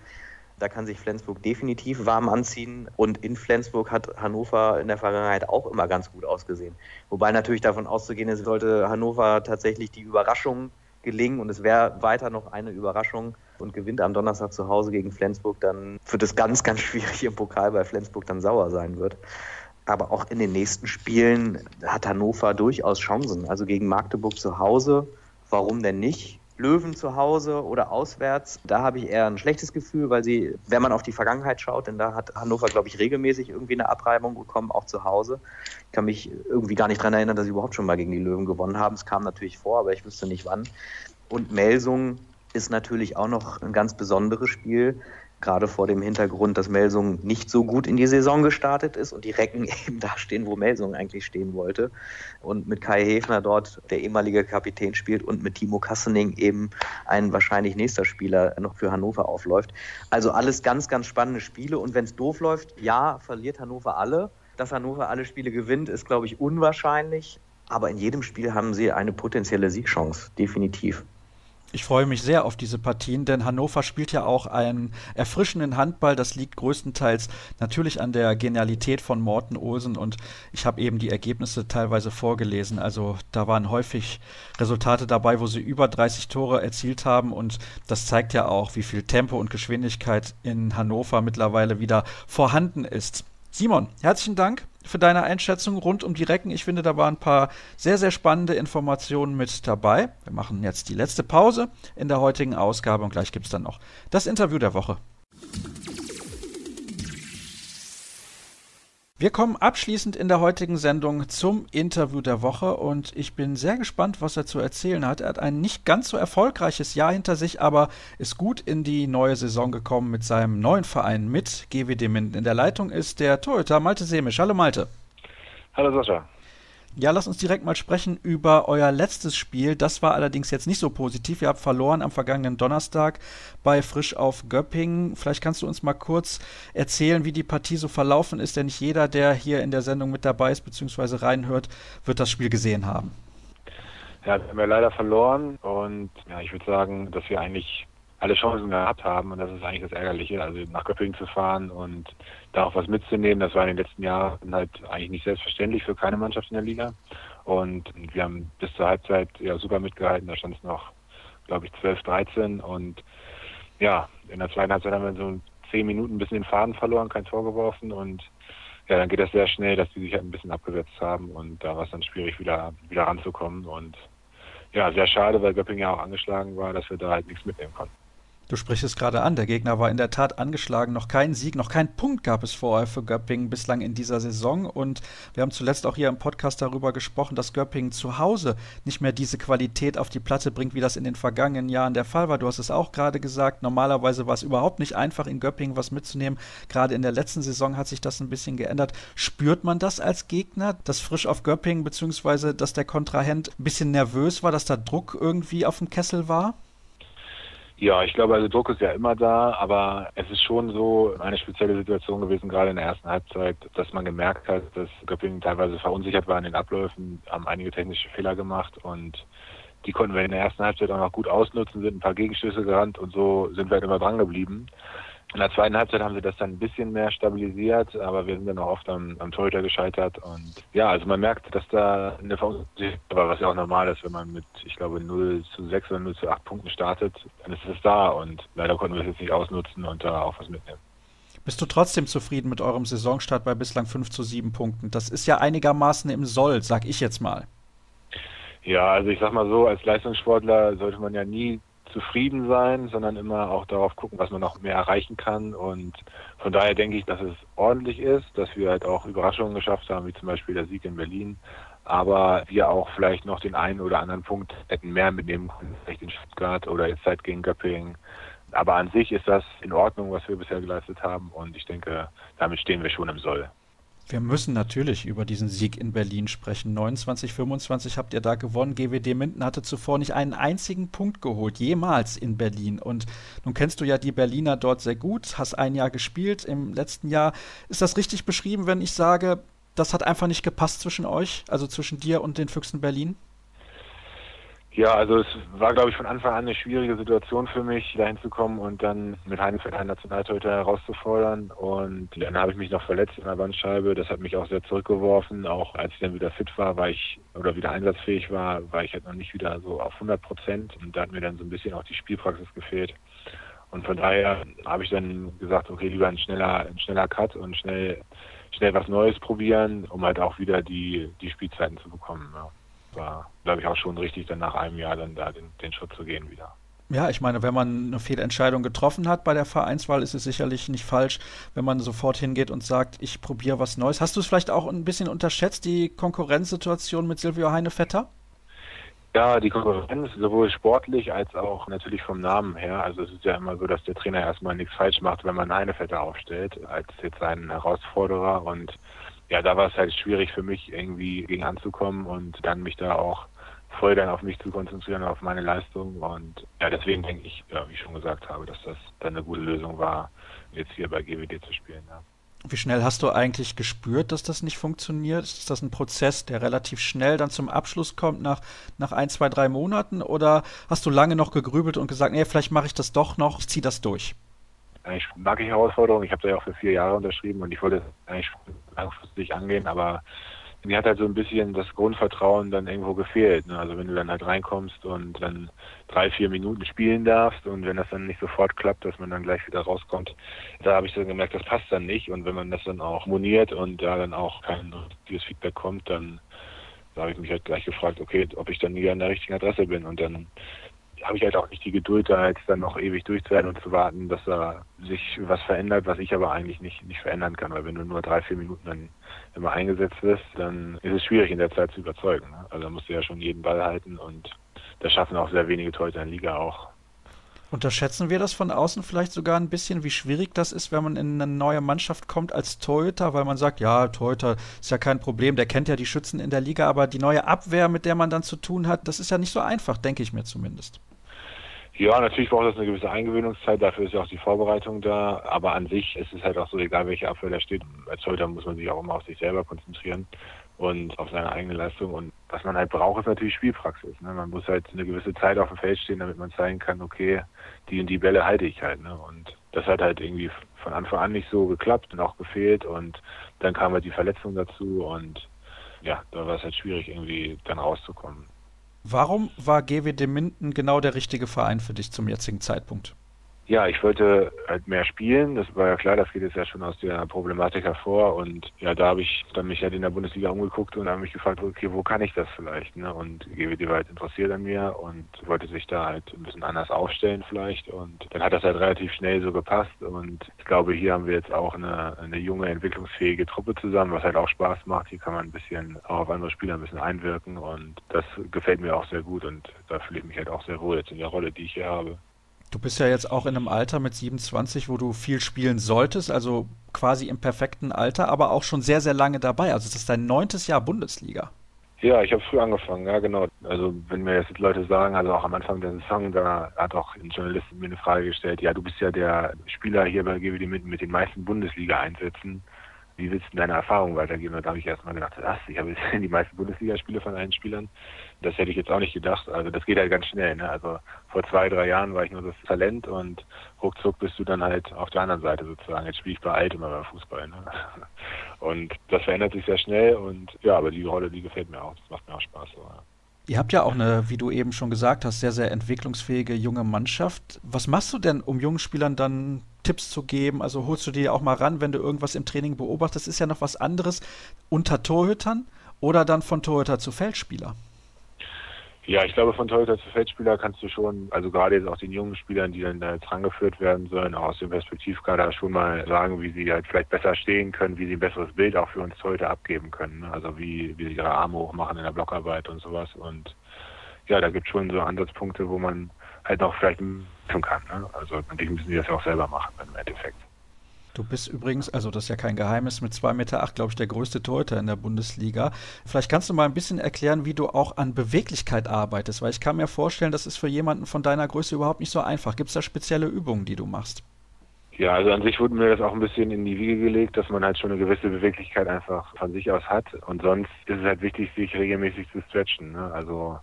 Da kann sich Flensburg definitiv warm anziehen. Und in Flensburg hat Hannover in der Vergangenheit auch immer ganz gut ausgesehen. Wobei natürlich davon auszugehen ist, sollte Hannover tatsächlich die Überraschung gelingen und es wäre weiter noch eine Überraschung und gewinnt am Donnerstag zu Hause gegen Flensburg, dann wird es ganz, ganz schwierig im Pokal, weil Flensburg dann sauer sein wird. Aber auch in den nächsten Spielen hat Hannover durchaus Chancen. Also gegen Magdeburg zu Hause, warum denn nicht? Löwen zu Hause oder auswärts, da habe ich eher ein schlechtes Gefühl, weil sie, wenn man auf die Vergangenheit schaut, denn da hat Hannover, glaube ich, regelmäßig irgendwie eine Abreibung bekommen, auch zu Hause. Ich kann mich irgendwie gar nicht daran erinnern, dass sie überhaupt schon mal gegen die Löwen gewonnen haben. Es kam natürlich vor, aber ich wüsste nicht wann. Und Melsung ist natürlich auch noch ein ganz besonderes Spiel gerade vor dem Hintergrund, dass Melsung nicht so gut in die Saison gestartet ist und die Recken (laughs) eben da stehen, wo Melsung eigentlich stehen wollte. Und mit Kai Hefner dort, der ehemalige Kapitän spielt und mit Timo Kassening eben ein wahrscheinlich nächster Spieler noch für Hannover aufläuft. Also alles ganz, ganz spannende Spiele. Und wenn es doof läuft, ja, verliert Hannover alle. Dass Hannover alle Spiele gewinnt, ist, glaube ich, unwahrscheinlich. Aber in jedem Spiel haben sie eine potenzielle Siegchance, definitiv. Ich freue mich sehr auf diese Partien, denn Hannover spielt ja auch einen erfrischenden Handball. Das liegt größtenteils natürlich an der Genialität von Morten Olsen und ich habe eben die Ergebnisse teilweise vorgelesen. Also da waren häufig Resultate dabei, wo sie über 30 Tore erzielt haben und das zeigt ja auch, wie viel Tempo und Geschwindigkeit in Hannover mittlerweile wieder vorhanden ist. Simon, herzlichen Dank für deine Einschätzung rund um die Recken. Ich finde, da waren ein paar sehr, sehr spannende Informationen mit dabei. Wir machen jetzt die letzte Pause in der heutigen Ausgabe und gleich gibt es dann noch das Interview der Woche. Wir kommen abschließend in der heutigen Sendung zum Interview der Woche und ich bin sehr gespannt, was er zu erzählen hat. Er hat ein nicht ganz so erfolgreiches Jahr hinter sich, aber ist gut in die neue Saison gekommen mit seinem neuen Verein mit GWD Minden. In der Leitung ist der Torhüter Malte Semisch. Hallo Malte. Hallo Sascha. Ja, lass uns direkt mal sprechen über euer letztes Spiel. Das war allerdings jetzt nicht so positiv. Ihr habt verloren am vergangenen Donnerstag bei Frisch auf Göppingen. Vielleicht kannst du uns mal kurz erzählen, wie die Partie so verlaufen ist, denn nicht jeder, der hier in der Sendung mit dabei ist bzw. reinhört, wird das Spiel gesehen haben. Ja, wir haben ja leider verloren und ja, ich würde sagen, dass wir eigentlich alle Chancen gehabt haben und das ist eigentlich das Ärgerliche, also nach Göppingen zu fahren und da auch was mitzunehmen, das war in den letzten Jahren halt eigentlich nicht selbstverständlich für keine Mannschaft in der Liga. Und wir haben bis zur Halbzeit ja super mitgehalten, da stand es noch, glaube ich, 12, 13 und ja, in der zweiten Halbzeit haben wir so zehn Minuten ein bisschen den Faden verloren, kein Tor geworfen. Und ja, dann geht das sehr schnell, dass die sich halt ein bisschen abgesetzt haben. Und da war es dann schwierig, wieder, wieder ranzukommen. Und ja, sehr schade, weil Göppingen ja auch angeschlagen war, dass wir da halt nichts mitnehmen konnten. Du sprichst es gerade an, der Gegner war in der Tat angeschlagen, noch keinen Sieg, noch keinen Punkt gab es vorher für Göppingen bislang in dieser Saison und wir haben zuletzt auch hier im Podcast darüber gesprochen, dass Göppingen zu Hause nicht mehr diese Qualität auf die Platte bringt, wie das in den vergangenen Jahren der Fall war. Du hast es auch gerade gesagt, normalerweise war es überhaupt nicht einfach in Göppingen was mitzunehmen. Gerade in der letzten Saison hat sich das ein bisschen geändert. Spürt man das als Gegner, dass frisch auf Göppingen beziehungsweise dass der Kontrahent ein bisschen nervös war, dass da Druck irgendwie auf dem Kessel war? Ja, ich glaube, also Druck ist ja immer da, aber es ist schon so eine spezielle Situation gewesen, gerade in der ersten Halbzeit, dass man gemerkt hat, dass Göppingen teilweise verunsichert war in den Abläufen, haben einige technische Fehler gemacht und die konnten wir in der ersten Halbzeit auch noch gut ausnutzen, sind ein paar Gegenstöße gerannt und so sind wir halt immer dran geblieben. In der zweiten Halbzeit haben sie das dann ein bisschen mehr stabilisiert, aber wir sind dann auch oft am, am Torhüter gescheitert. Und ja, also man merkt, dass da eine Verunsicherung war, was ja auch normal ist, wenn man mit, ich glaube, 0 zu 6 oder 0 zu 8 Punkten startet, dann ist es da. Und leider konnten wir es jetzt nicht ausnutzen und da auch was mitnehmen. Bist du trotzdem zufrieden mit eurem Saisonstart bei bislang 5 zu 7 Punkten? Das ist ja einigermaßen im Soll, sag ich jetzt mal. Ja, also ich sag mal so, als Leistungssportler sollte man ja nie zufrieden sein, sondern immer auch darauf gucken, was man noch mehr erreichen kann. Und von daher denke ich, dass es ordentlich ist, dass wir halt auch Überraschungen geschafft haben, wie zum Beispiel der Sieg in Berlin. Aber wir auch vielleicht noch den einen oder anderen Punkt hätten mehr mitnehmen können, vielleicht in Stuttgart oder jetzt halt gegen Göppingen. Aber an sich ist das in Ordnung, was wir bisher geleistet haben. Und ich denke, damit stehen wir schon im Soll. Wir müssen natürlich über diesen Sieg in Berlin sprechen. 29, 25 habt ihr da gewonnen. GWD Minden hatte zuvor nicht einen einzigen Punkt geholt, jemals in Berlin. Und nun kennst du ja die Berliner dort sehr gut, hast ein Jahr gespielt im letzten Jahr. Ist das richtig beschrieben, wenn ich sage, das hat einfach nicht gepasst zwischen euch, also zwischen dir und den Füchsen Berlin? Ja, also es war, glaube ich, von Anfang an eine schwierige Situation für mich, dahin zu kommen und dann mit Heinefeld einen Nationaltorhüter herauszufordern. Und dann habe ich mich noch verletzt in der Bandscheibe. Das hat mich auch sehr zurückgeworfen. Auch als ich dann wieder fit war, war ich oder wieder einsatzfähig war, war ich halt noch nicht wieder so auf 100 Prozent. Und da hat mir dann so ein bisschen auch die Spielpraxis gefehlt. Und von daher habe ich dann gesagt, okay, lieber ein schneller, ein schneller Cut und schnell, schnell was Neues probieren, um halt auch wieder die, die Spielzeiten zu bekommen. Ja war, glaube ich, auch schon richtig, dann nach einem Jahr dann da den, den Schritt zu gehen wieder. Ja, ich meine, wenn man eine Fehlentscheidung getroffen hat bei der Vereinswahl, ist es sicherlich nicht falsch, wenn man sofort hingeht und sagt, ich probiere was Neues. Hast du es vielleicht auch ein bisschen unterschätzt, die Konkurrenzsituation mit Silvio Heinevetter? Ja, die Konkurrenz sowohl sportlich als auch natürlich vom Namen her. Also es ist ja immer so, dass der Trainer erstmal nichts falsch macht, wenn man Heinevetter aufstellt, als jetzt einen Herausforderer. Und ja, da war es halt schwierig für mich, irgendwie gegen anzukommen und dann mich da auch voll dann auf mich zu konzentrieren, auf meine Leistung. Und ja, deswegen denke ich, ja, wie ich schon gesagt habe, dass das dann eine gute Lösung war, jetzt hier bei GWD zu spielen. Ja. Wie schnell hast du eigentlich gespürt, dass das nicht funktioniert? Ist das ein Prozess, der relativ schnell dann zum Abschluss kommt, nach, nach ein, zwei, drei Monaten? Oder hast du lange noch gegrübelt und gesagt, nee, vielleicht mache ich das doch noch, ich ziehe das durch? Ich mag ich Herausforderungen. Ich habe da ja auch für vier Jahre unterschrieben und ich wollte eigentlich langfristig angehen, aber mir hat halt so ein bisschen das Grundvertrauen dann irgendwo gefehlt. Ne? Also wenn du dann halt reinkommst und dann drei, vier Minuten spielen darfst und wenn das dann nicht sofort klappt, dass man dann gleich wieder rauskommt, da habe ich dann gemerkt, das passt dann nicht. Und wenn man das dann auch moniert und da dann auch kein richtiges Feedback kommt, dann da habe ich mich halt gleich gefragt, okay, ob ich dann wieder an der richtigen Adresse bin. Und dann habe ich halt auch nicht die Geduld, da jetzt dann noch ewig durchzuhalten und zu warten, dass da sich was verändert, was ich aber eigentlich nicht, nicht verändern kann. Weil wenn du nur drei, vier Minuten dann immer eingesetzt wirst, dann ist es schwierig in der Zeit zu überzeugen. Ne? Also da musst du ja schon jeden Ball halten und das schaffen auch sehr wenige Torhüter in der Liga auch. Unterschätzen wir das von außen vielleicht sogar ein bisschen, wie schwierig das ist, wenn man in eine neue Mannschaft kommt als Torhüter, weil man sagt, ja, Torhüter ist ja kein Problem, der kennt ja die Schützen in der Liga, aber die neue Abwehr, mit der man dann zu tun hat, das ist ja nicht so einfach, denke ich mir zumindest. Ja, natürlich braucht das eine gewisse Eingewöhnungszeit, dafür ist ja auch die Vorbereitung da, aber an sich ist es halt auch so, egal welche Abwehr da steht, als Torhüter muss man sich auch immer auf sich selber konzentrieren und auf seine eigene Leistung. Und was man halt braucht, ist natürlich Spielpraxis. Ne? Man muss halt eine gewisse Zeit auf dem Feld stehen, damit man zeigen kann, okay, die und die Bälle halte ich halt. Ne? Und das hat halt irgendwie von Anfang an nicht so geklappt und auch gefehlt. Und dann kam halt die Verletzung dazu und ja, da war es halt schwierig, irgendwie dann rauszukommen. Warum war GWD Minden genau der richtige Verein für dich zum jetzigen Zeitpunkt? Ja, ich wollte halt mehr spielen. Das war ja klar, das geht jetzt ja schon aus der Problematik hervor. Und ja, da habe ich dann mich halt in der Bundesliga umgeguckt und habe mich gefragt, okay, wo kann ich das vielleicht? Ne? Und GWD war halt interessiert an mir und wollte sich da halt ein bisschen anders aufstellen vielleicht. Und dann hat das halt relativ schnell so gepasst. Und ich glaube, hier haben wir jetzt auch eine, eine junge, entwicklungsfähige Truppe zusammen, was halt auch Spaß macht. Hier kann man ein bisschen auch auf andere Spieler ein bisschen einwirken. Und das gefällt mir auch sehr gut. Und da fühle ich mich halt auch sehr wohl jetzt in der Rolle, die ich hier habe. Du bist ja jetzt auch in einem Alter mit 27, wo du viel spielen solltest, also quasi im perfekten Alter, aber auch schon sehr, sehr lange dabei. Also das ist dein neuntes Jahr Bundesliga. Ja, ich habe früh angefangen, ja genau. Also wenn mir jetzt Leute sagen, also auch am Anfang der Saison, da hat auch ein Journalist mir eine Frage gestellt, ja, du bist ja der Spieler hier bei GWD mit, mit den meisten Bundesliga-Einsätzen wie willst du deine Erfahrung weitergeben? Und da habe ich erstmal gedacht, was, ich habe (laughs) die meisten Bundesligaspiele von allen Spielern. Das hätte ich jetzt auch nicht gedacht. Also das geht halt ganz schnell. Ne? Also vor zwei, drei Jahren war ich nur das Talent und ruckzuck bist du dann halt auf der anderen Seite sozusagen. Jetzt spiele ich bei alt immer beim Fußball. Ne? (laughs) Und das verändert sich sehr schnell und ja, aber die Rolle, die gefällt mir auch. Das macht mir auch Spaß. So, ja. Ihr habt ja auch eine, wie du eben schon gesagt hast, sehr, sehr entwicklungsfähige junge Mannschaft. Was machst du denn, um jungen Spielern dann Tipps zu geben? Also holst du die auch mal ran, wenn du irgendwas im Training beobachtest? Das ist ja noch was anderes unter Torhütern oder dann von Torhüter zu Feldspieler. Ja, ich glaube, von Torhüter zu Feldspieler kannst du schon, also gerade jetzt auch den jungen Spielern, die dann da jetzt rangeführt werden sollen, auch aus dem Perspektivkader schon mal sagen, wie sie halt vielleicht besser stehen können, wie sie ein besseres Bild auch für uns Torhüter abgeben können. Ne? Also wie, wie sie ihre Arme hochmachen in der Blockarbeit und sowas. Und ja, da gibt es schon so Ansatzpunkte, wo man halt noch vielleicht helfen kann. Ne? Also natürlich müssen sie das ja auch selber machen im Endeffekt. Du bist übrigens, also das ist ja kein Geheimnis, mit 2,8 Meter, glaube ich, der größte Torhüter in der Bundesliga. Vielleicht kannst du mal ein bisschen erklären, wie du auch an Beweglichkeit arbeitest, weil ich kann mir vorstellen, das ist für jemanden von deiner Größe überhaupt nicht so einfach. Gibt es da spezielle Übungen, die du machst? Ja, also an sich wurde mir das auch ein bisschen in die Wiege gelegt, dass man halt schon eine gewisse Beweglichkeit einfach von sich aus hat. Und sonst ist es halt wichtig, sich regelmäßig zu stretchen. Ne? Also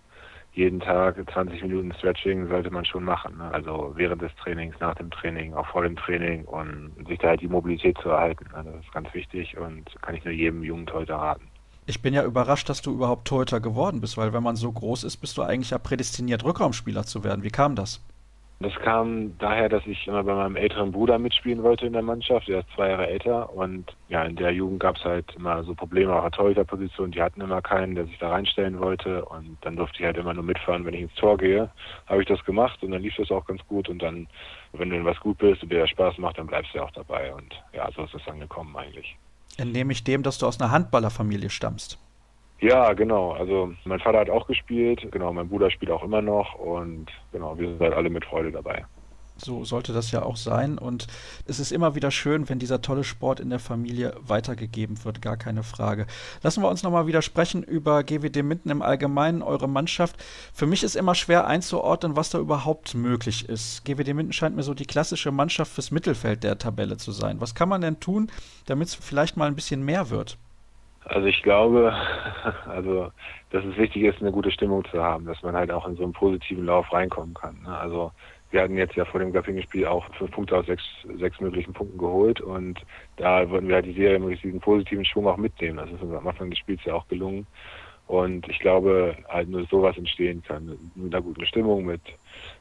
jeden Tag 20 Minuten Stretching sollte man schon machen. Ne? Also während des Trainings, nach dem Training, auch vor dem Training und sich da halt die Mobilität zu erhalten. Ne? Das ist ganz wichtig und kann ich nur jedem jungen Torhüter raten. Ich bin ja überrascht, dass du überhaupt Torhüter geworden bist, weil wenn man so groß ist, bist du eigentlich ja prädestiniert, Rückraumspieler zu werden. Wie kam das? Das kam daher, dass ich immer bei meinem älteren Bruder mitspielen wollte in der Mannschaft. Der ist zwei Jahre älter und ja, in der Jugend gab es halt immer so Probleme auf der Torhüterposition. Die hatten immer keinen, der sich da reinstellen wollte und dann durfte ich halt immer nur mitfahren, wenn ich ins Tor gehe. Habe ich das gemacht und dann lief das auch ganz gut und dann, wenn du in was gut bist und dir das Spaß macht, dann bleibst du auch dabei und ja, so ist es dann gekommen eigentlich. Entnehme ich dem, dass du aus einer Handballerfamilie stammst? Ja, genau. Also mein Vater hat auch gespielt, genau, mein Bruder spielt auch immer noch und genau, wir sind halt alle mit Freude dabei. So sollte das ja auch sein. Und es ist immer wieder schön, wenn dieser tolle Sport in der Familie weitergegeben wird, gar keine Frage. Lassen wir uns nochmal wieder sprechen über GWD Minden im Allgemeinen, eure Mannschaft. Für mich ist immer schwer einzuordnen, was da überhaupt möglich ist. GWD Minden scheint mir so die klassische Mannschaft fürs Mittelfeld der Tabelle zu sein. Was kann man denn tun, damit es vielleicht mal ein bisschen mehr wird? Also ich glaube, (laughs) also dass es wichtig ist, eine gute Stimmung zu haben, dass man halt auch in so einen positiven Lauf reinkommen kann. Ne? Also wir hatten jetzt ja vor dem Göppingen-Spiel auch fünf Punkte aus sechs, sechs möglichen Punkten geholt und da wollten wir halt die Serie mit diesem positiven Schwung auch mitnehmen. Das ist uns am Anfang des Spiels ja auch gelungen. Und ich glaube, halt nur sowas entstehen kann. Mit einer guten Stimmung, mit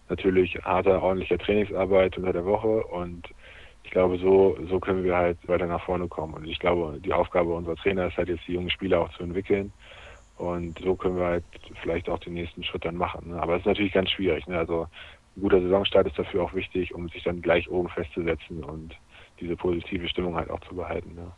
natürlich harter, ordentlicher Trainingsarbeit unter der Woche und ich glaube, so, so können wir halt weiter nach vorne kommen. Und ich glaube, die Aufgabe unserer Trainer ist halt jetzt, die jungen Spieler auch zu entwickeln Und so können wir halt vielleicht auch den nächsten Schritt dann machen. Ne? Aber es ist natürlich ganz schwierig. Ne? Also ein guter Saisonstart ist dafür auch wichtig, um sich dann gleich oben festzusetzen und diese positive Stimmung halt auch zu behalten. Ne?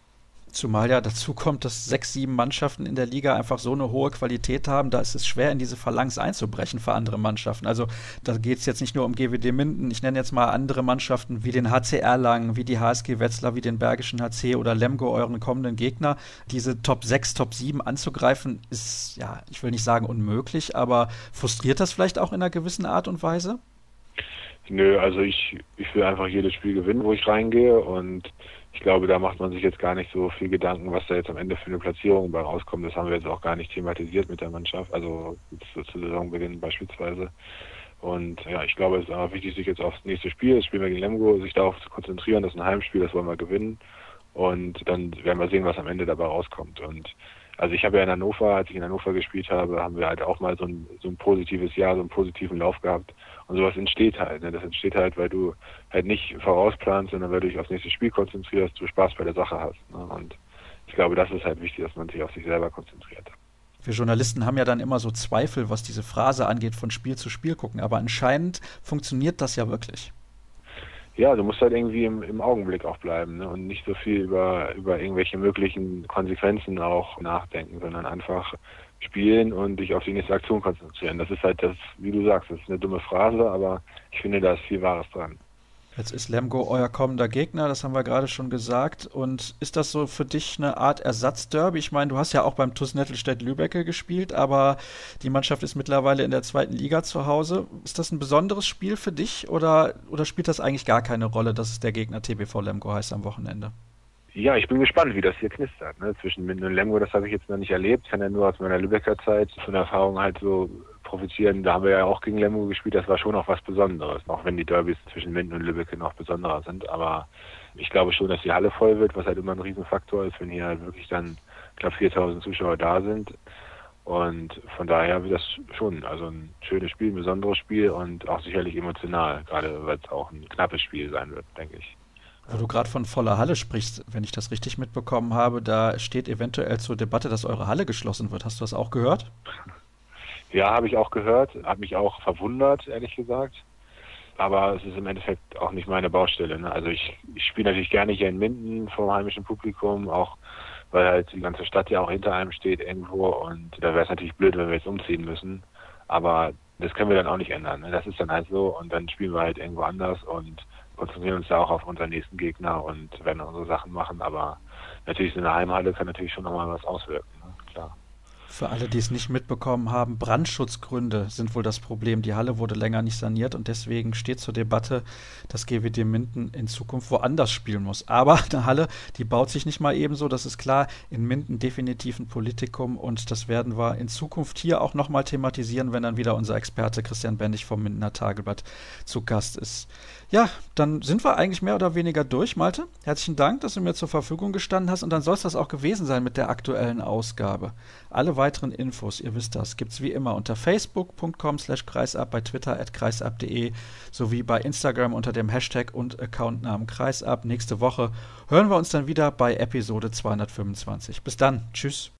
Zumal ja dazu kommt, dass sechs, sieben Mannschaften in der Liga einfach so eine hohe Qualität haben, da ist es schwer, in diese Phalanx einzubrechen für andere Mannschaften. Also da geht es jetzt nicht nur um GWD Minden, ich nenne jetzt mal andere Mannschaften wie den HC Erlangen, wie die HSG Wetzlar, wie den Bergischen HC oder Lemgo, euren kommenden Gegner. Diese Top 6, Top 7 anzugreifen, ist, ja, ich will nicht sagen unmöglich, aber frustriert das vielleicht auch in einer gewissen Art und Weise? Nö, also ich, ich will einfach jedes Spiel gewinnen, wo ich reingehe und ich glaube, da macht man sich jetzt gar nicht so viel Gedanken, was da jetzt am Ende für eine Platzierung bei rauskommt. Das haben wir jetzt auch gar nicht thematisiert mit der Mannschaft, also zu, Saisonbeginn beispielsweise. Und ja, ich glaube, es ist einfach wichtig, sich jetzt aufs nächste Spiel, das Spiel gegen Lemgo, sich darauf zu konzentrieren. Das ist ein Heimspiel, das wollen wir gewinnen. Und dann werden wir sehen, was am Ende dabei rauskommt. Und also ich habe ja in Hannover, als ich in Hannover gespielt habe, haben wir halt auch mal so ein, so ein positives Jahr, so einen positiven Lauf gehabt. Und sowas entsteht halt. Ne? Das entsteht halt, weil du halt nicht vorausplanst, sondern weil du dich aufs nächste Spiel konzentrierst, du Spaß bei der Sache hast. Ne? Und ich glaube, das ist halt wichtig, dass man sich auf sich selber konzentriert. Wir Journalisten haben ja dann immer so Zweifel, was diese Phrase angeht, von Spiel zu Spiel gucken. Aber anscheinend funktioniert das ja wirklich. Ja, du musst halt irgendwie im, im Augenblick auch bleiben ne? und nicht so viel über, über irgendwelche möglichen Konsequenzen auch nachdenken, sondern einfach spielen und dich auf die nächste Aktion konzentrieren. Das ist halt das, wie du sagst, das ist eine dumme Phrase, aber ich finde, da ist viel Wahres dran. Jetzt ist Lemgo euer kommender Gegner, das haben wir gerade schon gesagt. Und ist das so für dich eine Art Ersatzderby? Ich meine, du hast ja auch beim TuS Nettelstedt-Lübecke gespielt, aber die Mannschaft ist mittlerweile in der zweiten Liga zu Hause. Ist das ein besonderes Spiel für dich oder, oder spielt das eigentlich gar keine Rolle, dass es der Gegner TBV Lemgo heißt am Wochenende? Ja, ich bin gespannt, wie das hier knistert. Ne? Zwischen Minden und Lemgo, das habe ich jetzt noch nicht erlebt. Ich kann ja nur aus meiner Lübecker Zeit von Erfahrung halt so profitieren. Da haben wir ja auch gegen Lemgo gespielt. Das war schon auch was Besonderes, auch wenn die Derbys zwischen Minden und Lübeck noch besonderer sind. Aber ich glaube schon, dass die Halle voll wird, was halt immer ein Riesenfaktor ist, wenn hier halt wirklich dann knapp 4000 Zuschauer da sind. Und von daher wird das schon also ein schönes Spiel, ein besonderes Spiel und auch sicherlich emotional, gerade weil es auch ein knappes Spiel sein wird, denke ich. Wo du gerade von voller Halle sprichst, wenn ich das richtig mitbekommen habe, da steht eventuell zur Debatte, dass eure Halle geschlossen wird. Hast du das auch gehört? Ja, habe ich auch gehört. Hat mich auch verwundert, ehrlich gesagt. Aber es ist im Endeffekt auch nicht meine Baustelle. Ne? Also ich, ich spiele natürlich gerne hier in Minden vom heimischen Publikum, auch weil halt die ganze Stadt ja auch hinter einem steht irgendwo. Und da wäre es natürlich blöd, wenn wir jetzt umziehen müssen. Aber das können wir dann auch nicht ändern. Ne? Das ist dann halt so und dann spielen wir halt irgendwo anders und konzentrieren uns ja auch auf unseren nächsten Gegner und werden unsere Sachen machen, aber natürlich so eine Heimhalle kann natürlich schon nochmal was auswirken. Für alle, die es nicht mitbekommen haben, Brandschutzgründe sind wohl das Problem. Die Halle wurde länger nicht saniert und deswegen steht zur Debatte, dass GWD Minden in Zukunft woanders spielen muss. Aber (laughs) eine Halle, die baut sich nicht mal ebenso, das ist klar. In Minden definitiv ein Politikum und das werden wir in Zukunft hier auch nochmal thematisieren, wenn dann wieder unser Experte Christian Bendig vom Mindener Tageblatt zu Gast ist. Ja, dann sind wir eigentlich mehr oder weniger durch, Malte. Herzlichen Dank, dass du mir zur Verfügung gestanden hast und dann soll es das auch gewesen sein mit der aktuellen Ausgabe. Alle weiteren Infos, ihr wisst das, gibt es wie immer unter facebook.com slash kreisab, bei twitter at kreisab.de sowie bei Instagram unter dem Hashtag und Accountnamen kreisab. Nächste Woche hören wir uns dann wieder bei Episode 225. Bis dann, tschüss.